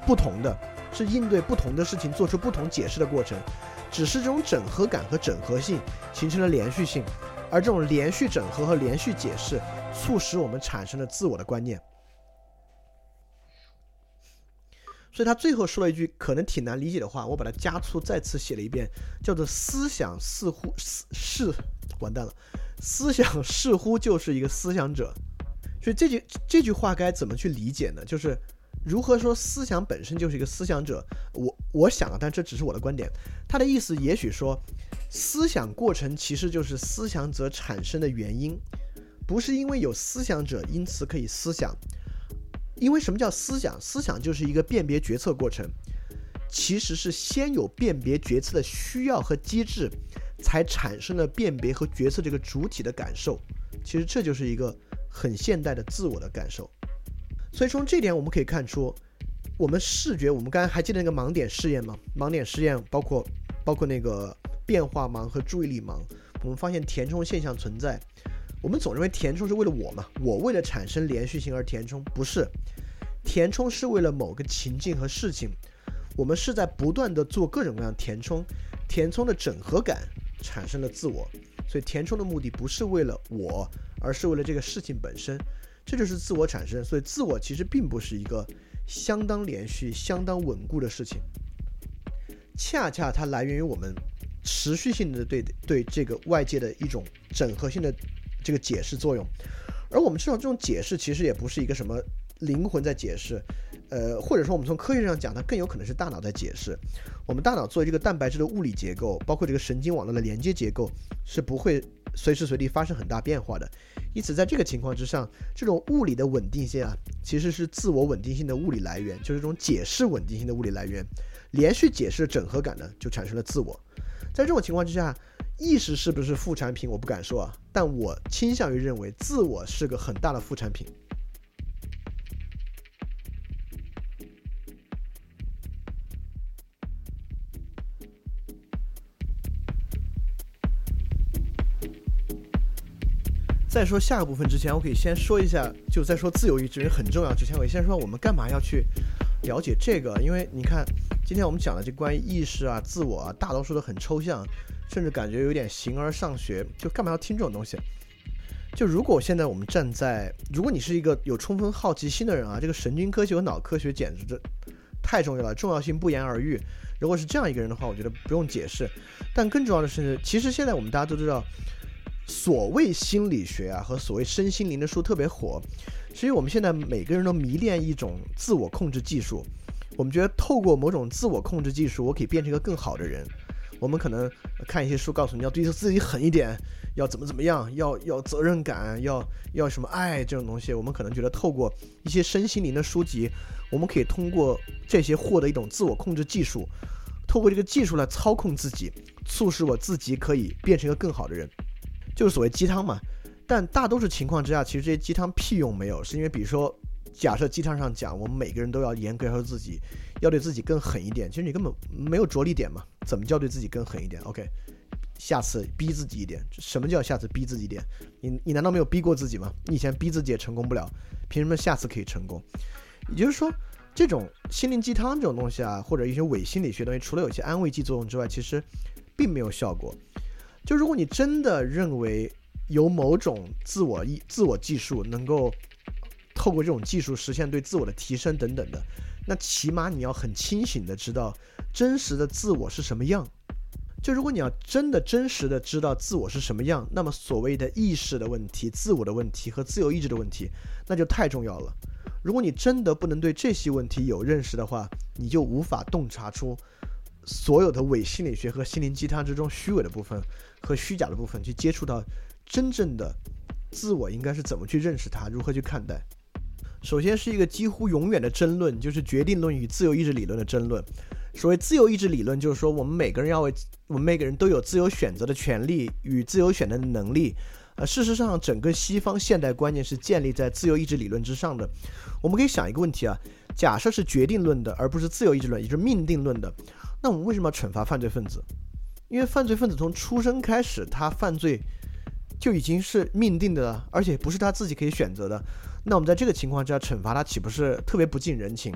不同的。是应对不同的事情做出不同解释的过程，只是这种整合感和整合性形成了连续性，而这种连续整合和连续解释，促使我们产生了自我的观念。所以他最后说了一句可能挺难理解的话，我把它加粗再次写了一遍，叫做“思想似乎是完蛋了，思想似乎就是一个思想者”。所以这句这句话该怎么去理解呢？就是。如何说思想本身就是一个思想者？我我想啊，但这只是我的观点。他的意思也许说，思想过程其实就是思想者产生的原因，不是因为有思想者因此可以思想。因为什么叫思想？思想就是一个辨别决策过程，其实是先有辨别决策的需要和机制，才产生了辨别和决策这个主体的感受。其实这就是一个很现代的自我的感受。所以从这点我们可以看出，我们视觉，我们刚才还记得那个盲点试验吗？盲点试验包括包括那个变化盲和注意力盲。我们发现填充现象存在。我们总认为填充是为了我嘛？我为了产生连续性而填充，不是。填充是为了某个情境和事情。我们是在不断的做各种各样填充，填充的整合感产生了自我。所以填充的目的不是为了我，而是为了这个事情本身。这就是自我产生，所以自我其实并不是一个相当连续、相当稳固的事情。恰恰它来源于我们持续性的对对这个外界的一种整合性的这个解释作用。而我们知道，这种解释其实也不是一个什么灵魂在解释，呃，或者说我们从科学上讲，它更有可能是大脑在解释。我们大脑作为这个蛋白质的物理结构，包括这个神经网络的连接结构，是不会随时随地发生很大变化的。因此，在这个情况之上，这种物理的稳定性啊，其实是自我稳定性的物理来源，就是这种解释稳定性的物理来源。连续解释的整合感呢，就产生了自我。在这种情况之下。意识是不是副产品？我不敢说啊，但我倾向于认为自我是个很大的副产品。在说下个部分之前，我可以先说一下，就在说自由意志很重要之前，我先说我们干嘛要去了解这个？因为你看，今天我们讲的这关于意识啊、自我啊，大多数都很抽象。甚至感觉有点形而上学，就干嘛要听这种东西？就如果现在我们站在，如果你是一个有充分好奇心的人啊，这个神经科学和脑科学简直这太重要了，重要性不言而喻。如果是这样一个人的话，我觉得不用解释。但更重要的是，其实现在我们大家都知道，所谓心理学啊和所谓身心灵的书特别火，所以我们现在每个人都迷恋一种自我控制技术。我们觉得透过某种自我控制技术，我可以变成一个更好的人。我们可能看一些书，告诉你要对自己狠一点，要怎么怎么样，要要责任感，要要什么爱这种东西。我们可能觉得透过一些身心灵的书籍，我们可以通过这些获得一种自我控制技术，透过这个技术来操控自己，促使我自己可以变成一个更好的人，就是所谓鸡汤嘛。但大多数情况之下，其实这些鸡汤屁用没有，是因为比如说。假设鸡汤上讲，我们每个人都要严格要求自己，要对自己更狠一点。其实你根本没有着力点嘛？怎么叫对自己更狠一点？OK，下次逼自己一点。什么叫下次逼自己一点？你你难道没有逼过自己吗？你以前逼自己也成功不了，凭什么下次可以成功？也就是说，这种心灵鸡汤这种东西啊，或者一些伪心理学东西，除了有些安慰剂作用之外，其实并没有效果。就如果你真的认为有某种自我意自我技术能够。透过这种技术实现对自我的提升等等的，那起码你要很清醒的知道真实的自我是什么样。就如果你要真的真实的知道自我是什么样，那么所谓的意识的问题、自我的问题和自由意志的问题，那就太重要了。如果你真的不能对这些问题有认识的话，你就无法洞察出所有的伪心理学和心灵鸡汤之中虚伪的部分和虚假的部分，去接触到真正的自我应该是怎么去认识它，如何去看待。首先是一个几乎永远的争论，就是决定论与自由意志理论的争论。所谓自由意志理论，就是说我们每个人要为我们每个人都有自由选择的权利与自由选择的能力。呃，事实上，整个西方现代观念是建立在自由意志理论之上的。我们可以想一个问题啊，假设是决定论的，而不是自由意志论，也就是命定论的，那我们为什么要惩罚犯罪分子？因为犯罪分子从出生开始，他犯罪就已经是命定的了，而且不是他自己可以选择的。那我们在这个情况之下惩罚他，岂不是特别不近人情？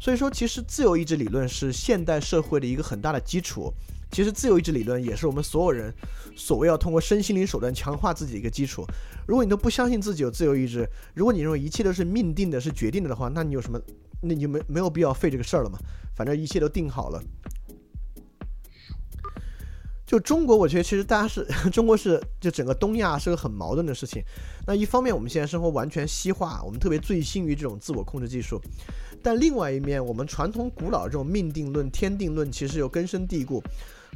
所以说，其实自由意志理论是现代社会的一个很大的基础。其实，自由意志理论也是我们所有人所谓要通过身心灵手段强化自己的一个基础。如果你都不相信自己有自由意志，如果你认为一切都是命定的、是决定的的话，那你有什么？那你就没没有必要费这个事儿了嘛？反正一切都定好了。就中国，我觉得其实大家是 中国是就整个东亚是个很矛盾的事情。那一方面，我们现在生活完全西化，我们特别醉心于这种自我控制技术；但另外一面，我们传统古老这种命定论、天定论其实又根深蒂固。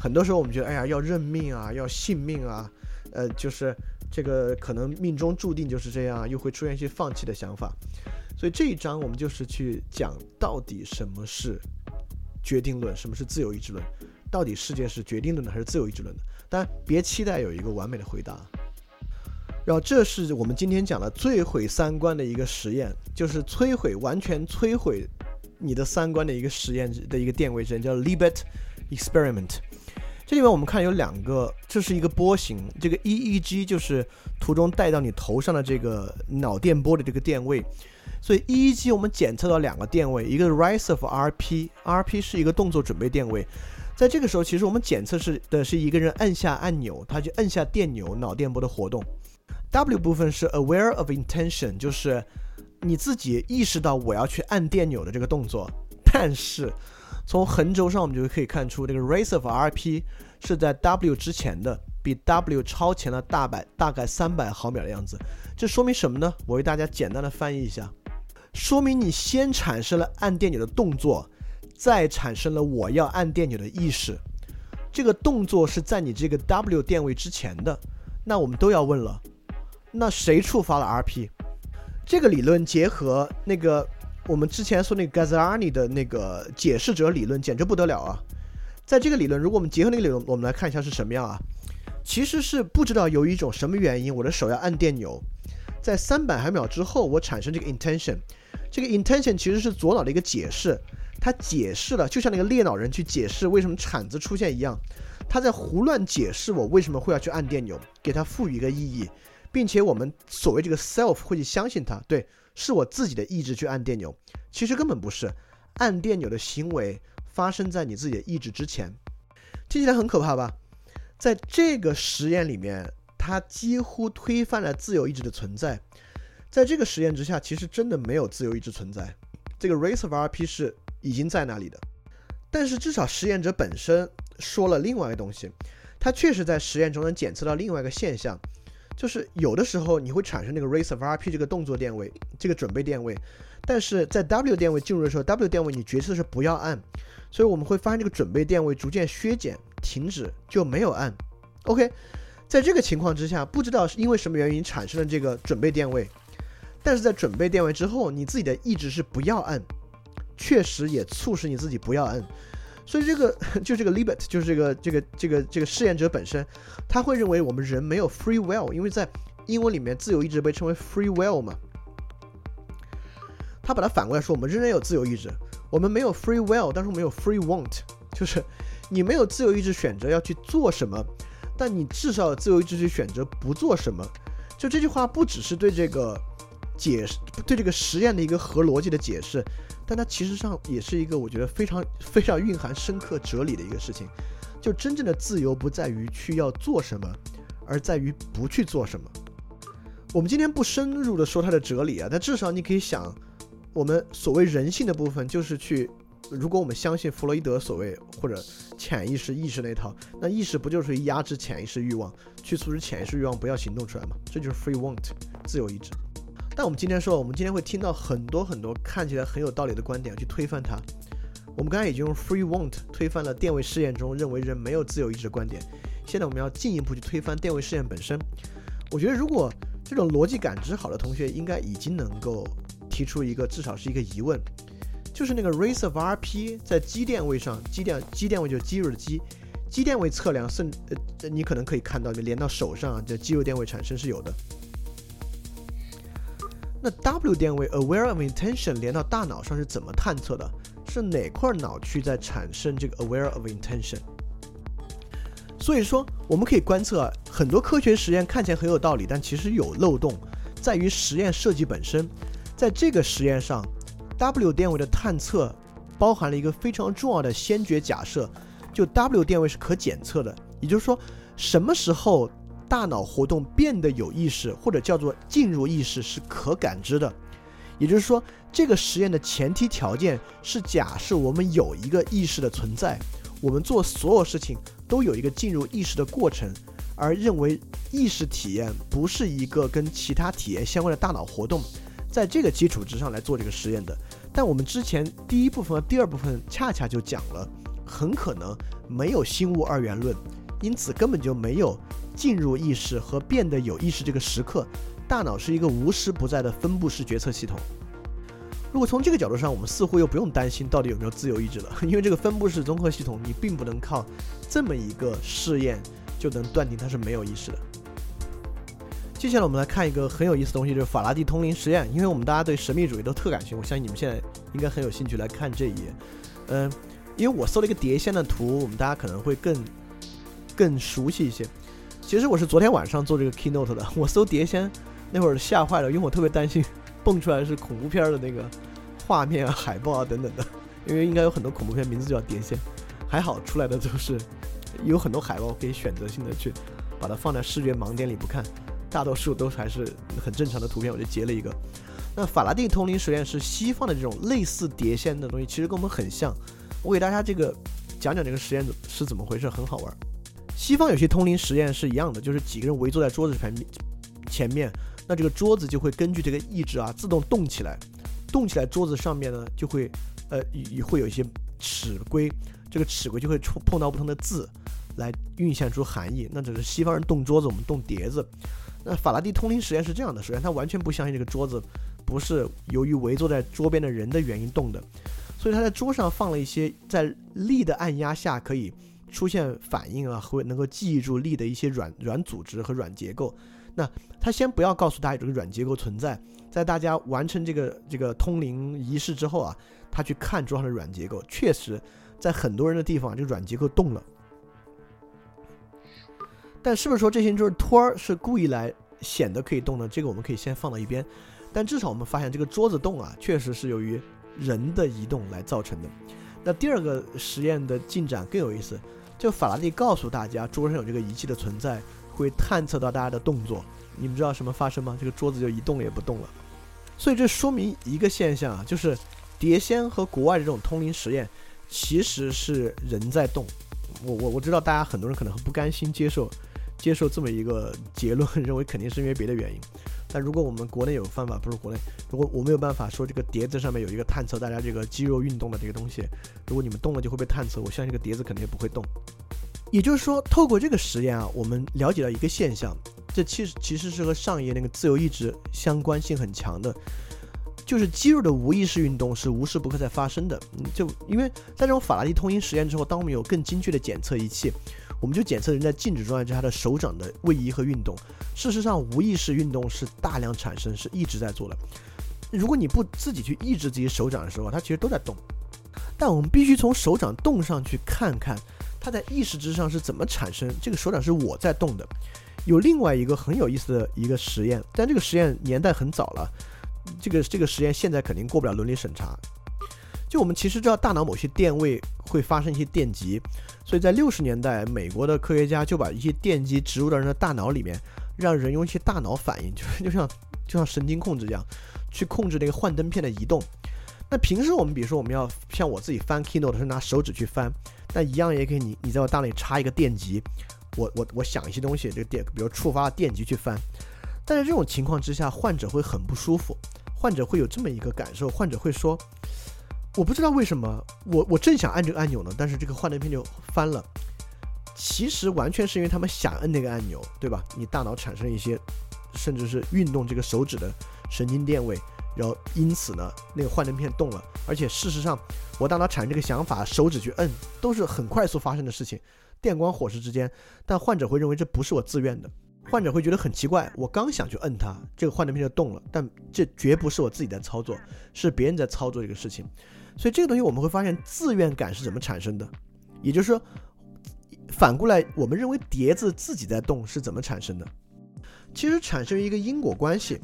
很多时候，我们觉得，哎呀，要认命啊，要信命啊，呃，就是这个可能命中注定就是这样，又会出现一些放弃的想法。所以这一章我们就是去讲到底什么是决定论，什么是自由意志论。到底世界是决定论的还是自由意志论的？当然，别期待有一个完美的回答。然后，这是我们今天讲的最毁三观的一个实验，就是摧毁、完全摧毁你的三观的一个实验的一个电位针，叫 Libet Experiment。这里面我们看有两个，这是一个波形，这个 EEG 就是图中带到你头上的这个脑电波的这个电位。所以 EEG 我们检测到两个电位，一个是 Rise of RP，RP 是一个动作准备电位。在这个时候，其实我们检测是的是一个人按下按钮，他就按下电钮，脑电波的活动。W 部分是 aware of intention，就是你自己意识到我要去按电钮的这个动作。但是从横轴上我们就可以看出，这个 race of RP 是在 W 之前的，比 W 超前了大百大概三百毫秒的样子。这说明什么呢？我为大家简单的翻译一下，说明你先产生了按电钮的动作，再产生了我要按电钮的意识。这个动作是在你这个 W 电位之前的。那我们都要问了，那谁触发了 RP？这个理论结合那个我们之前说那个 Gazzarni 的那个解释者理论，简直不得了啊！在这个理论，如果我们结合那个理论，我们来看一下是什么样啊？其实是不知道由于一种什么原因，我的手要按电钮，在三百毫秒之后，我产生这个 intention。这个 intention 其实是左脑的一个解释，他解释了，就像那个裂脑人去解释为什么铲子出现一样。他在胡乱解释我为什么会要去按电钮，给他赋予一个意义，并且我们所谓这个 self 会去相信他，对，是我自己的意志去按电钮，其实根本不是，按电钮的行为发生在你自己的意志之前，听起来很可怕吧？在这个实验里面，它几乎推翻了自由意志的存在，在这个实验之下，其实真的没有自由意志存在，这个 race of RP 是已经在那里的，但是至少实验者本身。说了另外一个东西，他确实在实验中能检测到另外一个现象，就是有的时候你会产生那个 race of RP 这个动作电位，这个准备电位，但是在 W 电位进入的时候，W 电位你决策是不要按，所以我们会发现这个准备电位逐渐削减，停止就没有按。OK，在这个情况之下，不知道是因为什么原因产生了这个准备电位，但是在准备电位之后，你自己的意志是不要按，确实也促使你自己不要摁。所以这个 就这个 limit 就是这个这个这个这个试验者本身，他会认为我们人没有 free will，因为在英文里面自由意志被称为 free will 嘛。他把它反过来说，我们仍然有自由意志，我们没有 free will，但是我们有 free want，就是你没有自由意志选择要去做什么，但你至少有自由意志去选择不做什么。就这句话不只是对这个解释，对这个实验的一个合逻辑的解释。但它其实上也是一个我觉得非常非常蕴含深刻哲理的一个事情，就真正的自由不在于去要做什么，而在于不去做什么。我们今天不深入的说它的哲理啊，但至少你可以想，我们所谓人性的部分就是去，如果我们相信弗洛伊德所谓或者潜意识意识那套，那意识不就是压制潜意识欲望，去阻止潜意识欲望不要行动出来吗？这就是 free want 自由意志。但我们今天说，我们今天会听到很多很多看起来很有道理的观点去推翻它。我们刚才已经用 free want 推翻了电位试验中认为人没有自由意志的观点。现在我们要进一步去推翻电位试验本身。我觉得如果这种逻辑感知好的同学，应该已经能够提出一个至少是一个疑问，就是那个 race of RP 在基电位上，基电基电位就是肌肉的肌，肌电位测量，甚呃你可能可以看到就连到手上，这肌肉电位产生是有的。那 W 电位 aware of intention 连到大脑上是怎么探测的？是哪块脑区在产生这个 aware of intention？所以说，我们可以观测很多科学实验看起来很有道理，但其实有漏洞，在于实验设计本身。在这个实验上，W 电位的探测包含了一个非常重要的先决假设，就 W 电位是可检测的，也就是说，什么时候？大脑活动变得有意识，或者叫做进入意识，是可感知的。也就是说，这个实验的前提条件是假设我们有一个意识的存在，我们做所有事情都有一个进入意识的过程，而认为意识体验不是一个跟其他体验相关的大脑活动，在这个基础之上来做这个实验的。但我们之前第一部分和第二部分恰恰就讲了，很可能没有心物二元论，因此根本就没有。进入意识和变得有意识这个时刻，大脑是一个无时不在的分布式决策系统。如果从这个角度上，我们似乎又不用担心到底有没有自由意志了，因为这个分布式综合系统，你并不能靠这么一个试验就能断定它是没有意识的。接下来我们来看一个很有意思的东西，就是法拉第通灵实验。因为我们大家对神秘主义都特感兴趣，我相信你们现在应该很有兴趣来看这一页。嗯，因为我搜了一个碟仙的图，我们大家可能会更更熟悉一些。其实我是昨天晚上做这个 keynote 的，我搜碟仙那会儿吓坏了，因为我特别担心蹦出来是恐怖片的那个画面啊、海报啊等等的，因为应该有很多恐怖片名字叫碟仙，还好出来的都是有很多海报可以选择性的去把它放在视觉盲点里不看，大多数都还是很正常的图片，我就截了一个。那法拉第通灵实验是西方的这种类似碟仙的东西，其实跟我们很像，我给大家这个讲讲这个实验是怎么回事，很好玩。西方有些通灵实验是一样的，就是几个人围坐在桌子前面，前面，那这个桌子就会根据这个意志啊自动动起来，动起来桌子上面呢就会呃也会有一些尺规，这个尺规就会触碰到不同的字，来运现出含义。那只是西方人动桌子，我们动碟子。那法拉第通灵实验是这样的，首先他完全不相信这个桌子不是由于围坐在桌边的人的原因动的，所以他在桌上放了一些在力的按压下可以。出现反应啊，会能够记忆住力的一些软软组织和软结构。那他先不要告诉大家这个软结构存在，在大家完成这个这个通灵仪式之后啊，他去看桌上的软结构，确实在很多人的地方这个软结构动了。但是不是说这些就是托儿是故意来显得可以动呢？这个我们可以先放到一边。但至少我们发现这个桌子动啊，确实是由于人的移动来造成的。那第二个实验的进展更有意思。就法拉第告诉大家，桌上有这个仪器的存在，会探测到大家的动作。你们知道什么发生吗？这个桌子就一动也不动了。所以这说明一个现象啊，就是碟仙和国外的这种通灵实验，其实是人在动。我我我知道大家很多人可能很不甘心接受接受这么一个结论，认为肯定是因为别的原因。但如果我们国内有办法，不是国内，如果我没有办法说这个碟子上面有一个探测大家这个肌肉运动的这个东西，如果你们动了就会被探测，我相信这个碟子肯定也不会动。也就是说，透过这个实验啊，我们了解到一个现象，这其实其实是和上一页那个自由意志相关性很强的，就是肌肉的无意识运动是无时不刻在发生的。就因为在这种法拉第通音实验之后，当我们有更精确的检测仪器。我们就检测人在静止状态之下的手掌的位移和运动。事实上，无意识运动是大量产生，是一直在做的。如果你不自己去抑制自己手掌的时候，它其实都在动。但我们必须从手掌动上去看看，它在意识之上是怎么产生。这个手掌是我在动的。有另外一个很有意思的一个实验，但这个实验年代很早了。这个这个实验现在肯定过不了伦理审查。就我们其实知道，大脑某些电位会发生一些电极，所以在六十年代，美国的科学家就把一些电极植入到人的大脑里面，让人用一些大脑反应，就 是就像就像神经控制一样，去控制那个幻灯片的移动。那平时我们比如说我们要像我自己翻 Keynote 是拿手指去翻，那一样也可以，你你在我大脑里插一个电极，我我我想一些东西，这个电比如触发了电极去翻。但是这种情况之下，患者会很不舒服，患者会有这么一个感受，患者会说。我不知道为什么，我我正想按这个按钮呢，但是这个幻灯片就翻了。其实完全是因为他们想摁那个按钮，对吧？你大脑产生一些，甚至是运动这个手指的神经电位，然后因此呢，那个幻灯片动了。而且事实上，我大脑产生这个想法，手指去摁，都是很快速发生的事情，电光火石之间。但患者会认为这不是我自愿的，患者会觉得很奇怪，我刚想去摁它，这个幻灯片就动了，但这绝不是我自己在操作，是别人在操作这个事情。所以这个东西我们会发现自愿感是怎么产生的，也就是说，反过来我们认为碟子自己在动是怎么产生的？其实产生于一个因果关系。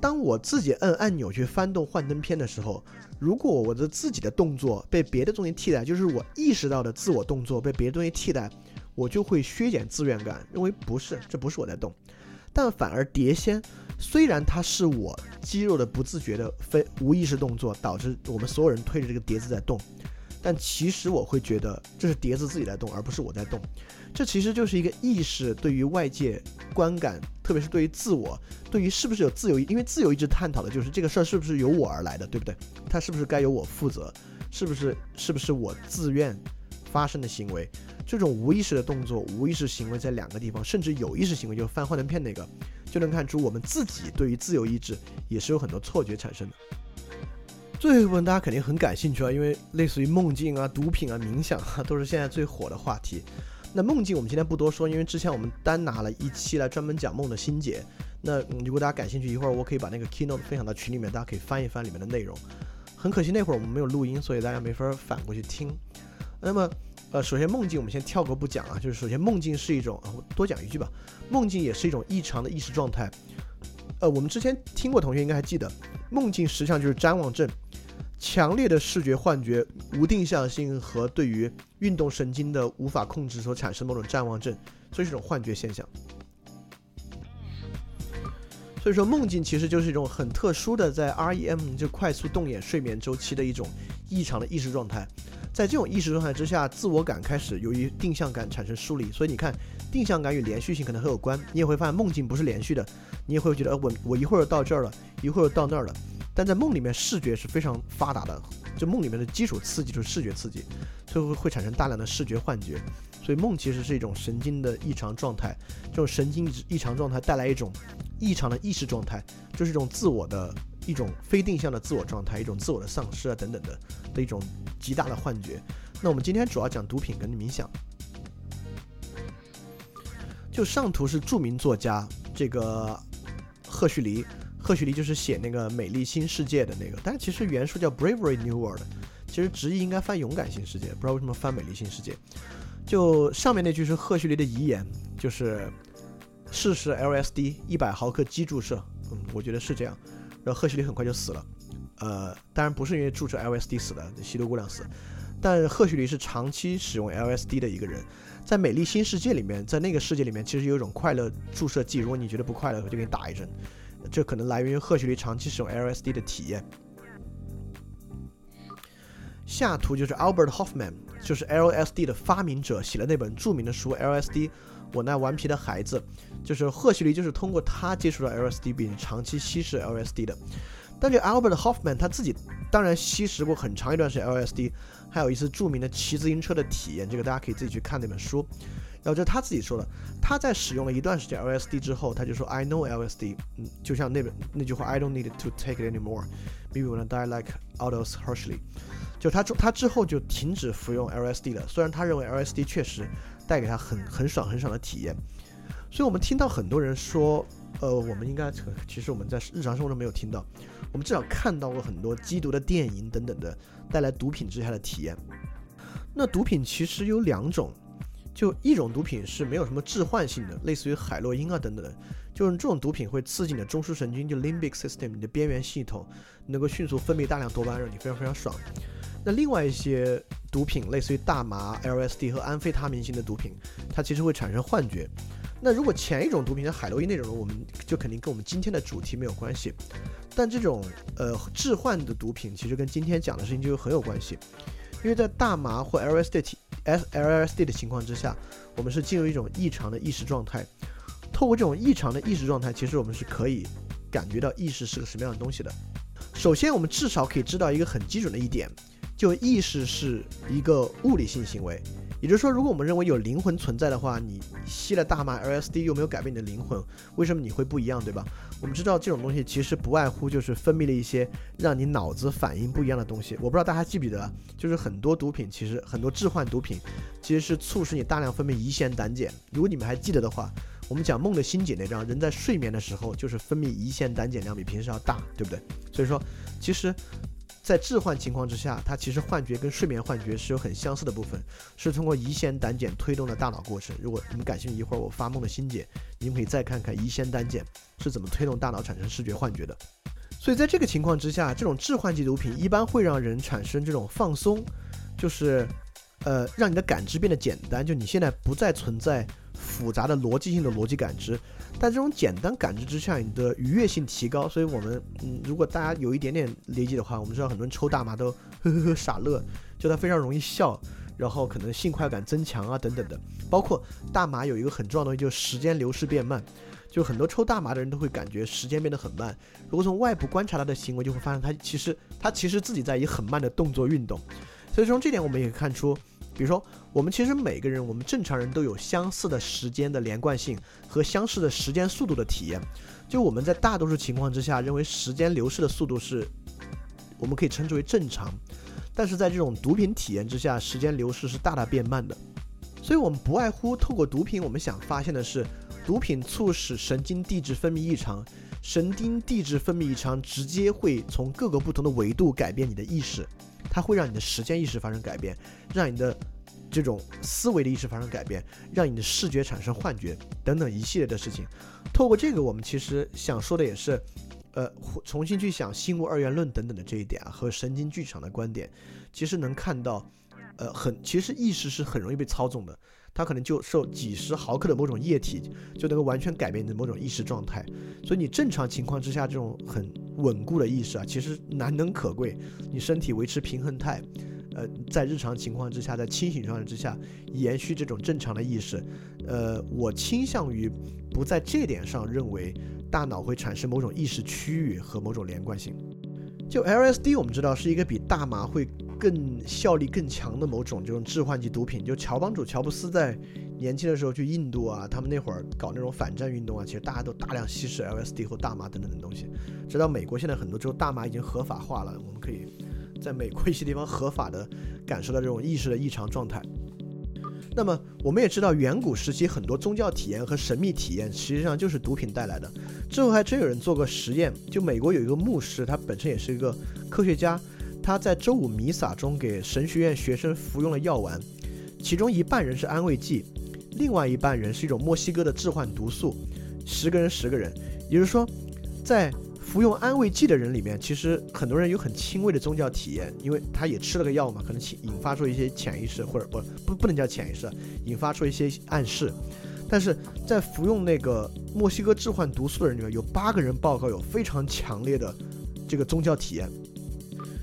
当我自己摁按钮去翻动幻灯片的时候，如果我的自己的动作被别的东西替代，就是我意识到的自我动作被别的东西替代，我就会削减自愿感，认为不是，这不是我在动。但反而碟仙。虽然它是我肌肉的不自觉的非无意识动作导致我们所有人推着这个碟子在动，但其实我会觉得这是碟子自己在动，而不是我在动。这其实就是一个意识对于外界观感，特别是对于自我，对于是不是有自由，因为自由意志探讨的就是这个事儿是不是由我而来的，对不对？它是不是该由我负责？是不是是不是我自愿发生的行为？这种无意识的动作、无意识行为在两个地方，甚至有意识行为，就是翻幻灯片那个。就能看出我们自己对于自由意志也是有很多错觉产生的。最后一部分大家肯定很感兴趣啊，因为类似于梦境啊、毒品啊、冥想啊，都是现在最火的话题。那梦境我们今天不多说，因为之前我们单拿了一期来专门讲梦的心结。那如果大家感兴趣，一会儿我可以把那个 keynote 分享到群里面，大家可以翻一翻里面的内容。很可惜那会儿我们没有录音，所以大家没法反过去听。那么。呃，首先梦境我们先跳过不讲啊，就是首先梦境是一种，我多讲一句吧，梦境也是一种异常的意识状态。呃，我们之前听过同学应该还记得，梦境实际上就是谵妄症，强烈的视觉幻觉、无定向性和对于运动神经的无法控制所产生某种谵妄症，所以是一种幻觉现象。所以说梦境其实就是一种很特殊的在 REM 就快速动眼睡眠周期的一种异常的意识状态。在这种意识状态之下，自我感开始由于定向感产生疏离。所以你看，定向感与连续性可能很有关。你也会发现梦境不是连续的，你也会觉得，呃，我我一会儿到这儿了，一会儿到那儿了。但在梦里面，视觉是非常发达的，就梦里面的基础刺激就是视觉刺激，所以会会产生大量的视觉幻觉。所以梦其实是一种神经的异常状态，这种神经异常状态带来一种异常的意识状态，就是一种自我的一种非定向的自我状态，一种自我的丧失啊等等的的一种极大的幻觉。那我们今天主要讲毒品跟冥想。就上图是著名作家这个赫胥黎。赫胥黎就是写那个《美丽新世界》的那个，但是其实原书叫《Bravery New World》，其实直译应该翻《勇敢新世界》，不知道为什么翻《美丽新世界》。就上面那句是赫胥黎的遗言，就是试试 LSD 一百毫克基注射，嗯，我觉得是这样。然后赫胥黎很快就死了，呃，当然不是因为注射 LSD 死的，吸毒过量死。但赫胥黎是长期使用 LSD 的一个人，在《美丽新世界》里面，在那个世界里面，其实有一种快乐注射剂，如果你觉得不快乐，我就给你打一针。这可能来源于赫胥黎长期使用 LSD 的体验。下图就是 Albert Hoffman，就是 LSD 的发明者，写了那本著名的书《LSD：我那顽皮的孩子》。就是赫胥黎就是通过他接触到 LSD 并长期吸食 LSD 的。但这 Albert Hoffman 他自己当然吸食过很长一段时间 LSD，还有一次著名的骑自行车的体验，这个大家可以自己去看那本书。然后这他自己说的，他在使用了一段时间 LSD 之后，他就说 I know LSD，嗯，就像那本那句话 I don't need to take it anymore，maybe when I die like Aldous Huxley，就他他之后就停止服用 LSD 了。虽然他认为 LSD 确实带给他很很爽很爽的体验，所以我们听到很多人说，呃，我们应该其实我们在日常生活中没有听到，我们至少看到过很多缉毒的电影等等的带来毒品之下的体验。那毒品其实有两种。就一种毒品是没有什么致幻性的，类似于海洛因啊等等的，就是这种毒品会刺激你的中枢神经，就 limbic system，你的边缘系统能够迅速分泌大量多巴胺，让你非常非常爽。那另外一些毒品，类似于大麻、LSD 和安非他明型的毒品，它其实会产生幻觉。那如果前一种毒品像海洛因那种，我们就肯定跟我们今天的主题没有关系。但这种呃致幻的毒品，其实跟今天讲的事情就很有关系。因为在大麻或 LSD、S LSD 的情况之下，我们是进入一种异常的意识状态。透过这种异常的意识状态，其实我们是可以感觉到意识是个什么样的东西的。首先，我们至少可以知道一个很基准的一点，就意识是一个物理性行为。也就是说，如果我们认为有灵魂存在的话，你吸了大麻 LSD 又没有改变你的灵魂，为什么你会不一样，对吧？我们知道这种东西其实不外乎就是分泌了一些让你脑子反应不一样的东西。我不知道大家记不记得，就是很多毒品，其实很多致幻毒品其实是促使你大量分泌乙酰胆碱。如果你们还记得的话，我们讲梦的心解那章，人在睡眠的时候就是分泌乙酰胆碱量比平时要大，对不对？所以说，其实。在致幻情况之下，它其实幻觉跟睡眠幻觉是有很相似的部分，是通过乙酰胆碱推动的大脑过程。如果你们感兴趣，一会儿我发梦的心解，你们可以再看看乙酰胆碱是怎么推动大脑产生视觉幻觉的。所以在这个情况之下，这种致幻剂毒品一般会让人产生这种放松，就是，呃，让你的感知变得简单，就你现在不再存在复杂的逻辑性的逻辑感知。在这种简单感知之下，你的愉悦性提高。所以，我们嗯，如果大家有一点点理解的话，我们知道很多人抽大麻都呵呵呵傻乐，就他非常容易笑，然后可能性快感增强啊等等的。包括大麻有一个很重要的东西，就是时间流逝变慢。就很多抽大麻的人都会感觉时间变得很慢。如果从外部观察他的行为，就会发现他其实他其实自己在以很慢的动作运动。所以从这点我们也可以看出。比如说，我们其实每个人，我们正常人都有相似的时间的连贯性和相似的时间速度的体验。就我们在大多数情况之下，认为时间流逝的速度是，我们可以称之为正常。但是在这种毒品体验之下，时间流逝是大大变慢的。所以我们不外乎透过毒品，我们想发现的是，毒品促使神经递质分泌异常，神经递质分泌异常直接会从各个不同的维度改变你的意识。它会让你的时间意识发生改变，让你的这种思维的意识发生改变，让你的视觉产生幻觉等等一系列的事情。透过这个，我们其实想说的也是，呃，重新去想心物二元论等等的这一点啊，和神经剧场的观点，其实能看到，呃，很其实意识是很容易被操纵的。它可能就受几十毫克的某种液体就能够完全改变你的某种意识状态，所以你正常情况之下这种很稳固的意识啊，其实难能可贵。你身体维持平衡态，呃，在日常情况之下，在清醒状态之下，延续这种正常的意识。呃，我倾向于不在这点上认为大脑会产生某种意识区域和某种连贯性。就 LSD，我们知道是一个比大麻会更效力更强的某种这种致幻剂毒品。就乔帮主乔布斯在年轻的时候去印度啊，他们那会儿搞那种反战运动啊，其实大家都大量吸食 LSD 或大麻等等的东西。直到美国现在很多州大麻已经合法化了，我们可以在美国一些地方合法的感受到这种意识的异常状态。那么我们也知道，远古时期很多宗教体验和神秘体验，实际上就是毒品带来的。之后还真有人做过实验，就美国有一个牧师，他本身也是一个科学家，他在周五弥撒中给神学院学生服用了药丸，其中一半人是安慰剂，另外一半人是一种墨西哥的致幻毒素，十个人十个人，也就是说，在。服用安慰剂的人里面，其实很多人有很轻微的宗教体验，因为他也吃了个药嘛，可能引引发出一些潜意识，或者不不不能叫潜意识，引发出一些暗示。但是在服用那个墨西哥致幻毒素的人里面，有八个人报告有非常强烈的这个宗教体验。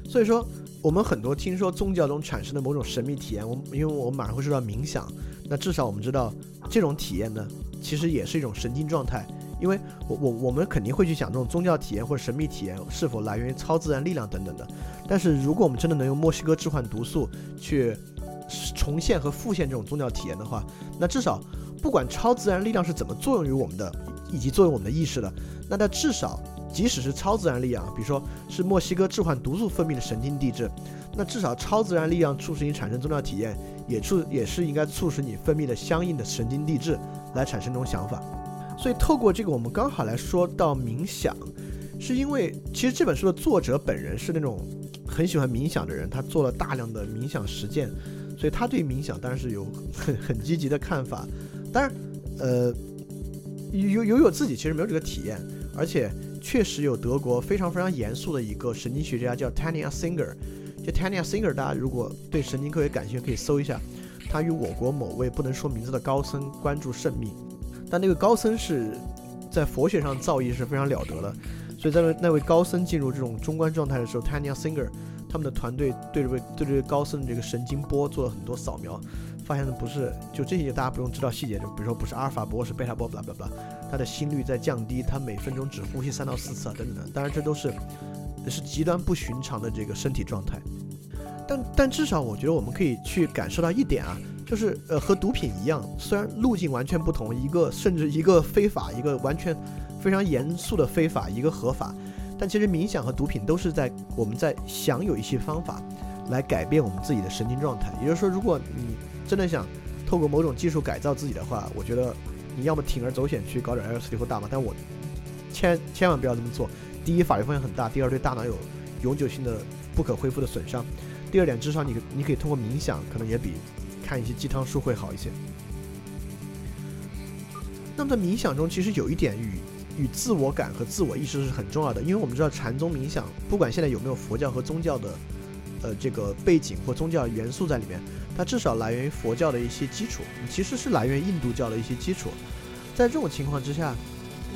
所以说，我们很多听说宗教中产生的某种神秘体验，我因为我们马上会说到冥想，那至少我们知道这种体验呢，其实也是一种神经状态。因为我我我们肯定会去想这种宗教体验或者神秘体验是否来源于超自然力量等等的，但是如果我们真的能用墨西哥致幻毒素去重现和复现这种宗教体验的话，那至少不管超自然力量是怎么作用于我们的，以及作用我们的意识的，那它至少即使是超自然力量，比如说是墨西哥致幻毒素分泌的神经递质，那至少超自然力量促使你产生宗教体验，也促也是应该促使你分泌的相应的神经递质来产生这种想法。所以透过这个，我们刚好来说到冥想，是因为其实这本书的作者本人是那种很喜欢冥想的人，他做了大量的冥想实践，所以他对冥想当然是有很很积极的看法。当然，呃，有有有自己其实没有这个体验，而且确实有德国非常非常严肃的一个神经学家叫 Tania Singer，就 Tania Singer，大家如果对神经科学感兴趣，可以搜一下，他与我国某位不能说名字的高僧关注甚密。但那个高僧是在佛学上造诣是非常了得的，所以在那位高僧进入这种中观状态的时候，Tania Singer 他们的团队对这位对这位高僧的这个神经波做了很多扫描，发现的不是就这些大家不用知道细节，就比如说不是阿尔法波是贝塔波，巴拉巴拉，他的心率在降低，他每分钟只呼吸三到四次啊等等等，当然这都是是极端不寻常的这个身体状态，但但至少我觉得我们可以去感受到一点啊。就是呃和毒品一样，虽然路径完全不同，一个甚至一个非法，一个完全非常严肃的非法，一个合法，但其实冥想和毒品都是在我们在享有一些方法来改变我们自己的神经状态。也就是说，如果你真的想透过某种技术改造自己的话，我觉得你要么铤而走险去搞点 LSD 或大麻，但我千千万不要这么做。第一，法律风险很大；第二，对大脑有永久性的不可恢复的损伤；第二点，至少你你可以通过冥想，可能也比。看一些鸡汤书会好一些。那么在冥想中，其实有一点与与自我感和自我意识是很重要的，因为我们知道禅宗冥想，不管现在有没有佛教和宗教的呃这个背景或宗教元素在里面，它至少来源于佛教的一些基础，其实是来源于印度教的一些基础。在这种情况之下，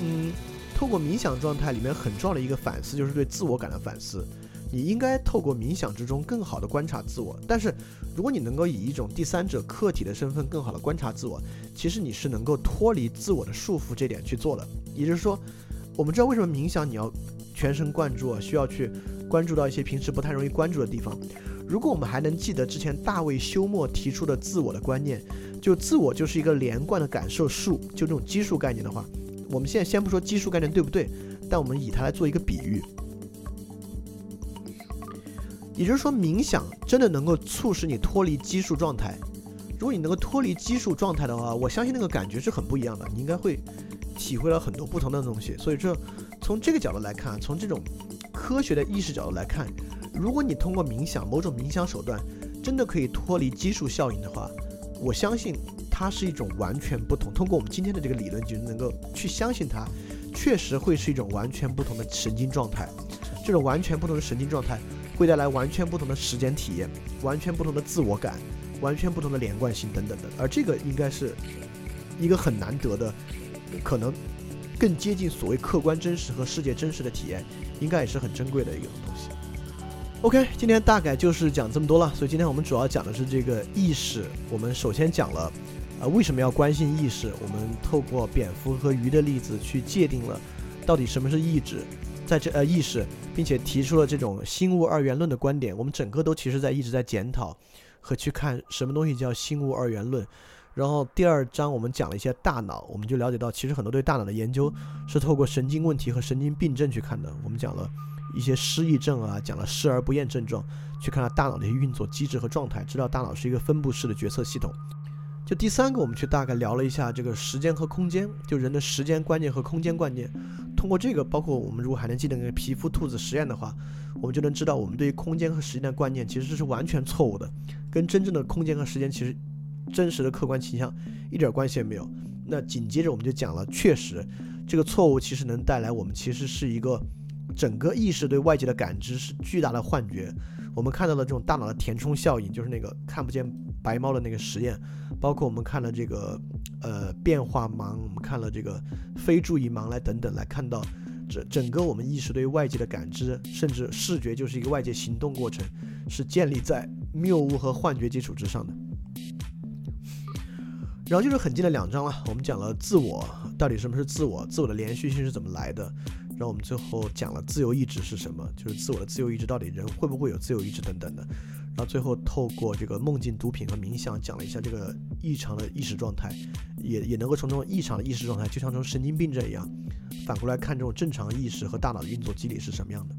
嗯，透过冥想状态里面很重要的一个反思，就是对自我感的反思。你应该透过冥想之中更好的观察自我，但是如果你能够以一种第三者客体的身份更好的观察自我，其实你是能够脱离自我的束缚这点去做的。也就是说，我们知道为什么冥想你要全神贯注啊，需要去关注到一些平时不太容易关注的地方。如果我们还能记得之前大卫休谟提出的自我的观念，就自我就是一个连贯的感受数，就这种基数概念的话，我们现在先不说基数概念对不对，但我们以它来做一个比喻。也就是说，冥想真的能够促使你脱离基数状态。如果你能够脱离基数状态的话，我相信那个感觉是很不一样的。你应该会体会到很多不同的东西。所以，这从这个角度来看，从这种科学的意识角度来看，如果你通过冥想某种冥想手段，真的可以脱离激素效应的话，我相信它是一种完全不同。通过我们今天的这个理论，就能够去相信它，确实会是一种完全不同的神经状态。这种完全不同的神经状态。会带来完全不同的时间体验，完全不同的自我感，完全不同的连贯性等等的，而这个应该是一个很难得的，可能更接近所谓客观真实和世界真实的体验，应该也是很珍贵的一个东西。OK，今天大概就是讲这么多了。所以今天我们主要讲的是这个意识。我们首先讲了，呃，为什么要关心意识？我们透过蝙蝠和鱼的例子去界定了到底什么是意志，在这呃意识，并且提出了这种心物二元论的观点。我们整个都其实在一直在检讨和去看什么东西叫心物二元论。然后第二章我们讲了一些大脑，我们就了解到其实很多对大脑的研究是透过神经问题和神经病症去看的。我们讲了。一些失忆症啊，讲了视而不厌症状，去看它大脑的一些运作机制和状态，知道大脑是一个分布式的决策系统。就第三个，我们去大概聊了一下这个时间和空间，就人的时间观念和空间观念。通过这个，包括我们如果还能记得那个皮肤兔子实验的话，我们就能知道我们对于空间和时间的观念其实是完全错误的，跟真正的空间和时间其实真实的客观倾向一点关系也没有。那紧接着我们就讲了，确实这个错误其实能带来我们其实是一个。整个意识对外界的感知是巨大的幻觉，我们看到了这种大脑的填充效应，就是那个看不见白猫的那个实验，包括我们看了这个呃变化盲，我们看了这个非注意盲来等等，来看到这整个我们意识对外界的感知，甚至视觉就是一个外界行动过程，是建立在谬误和幻觉基础之上的。然后就是很近的两章了，我们讲了自我到底什么是自我，自我的连续性是怎么来的。然后我们最后讲了自由意志是什么，就是自我的自由意志到底人会不会有自由意志等等的。然后最后透过这个梦境、毒品和冥想讲了一下这个异常的意识状态，也也能够从这种异常的意识状态，就像这种神经病症一样，反过来看这种正常意识和大脑的运作机理是什么样的。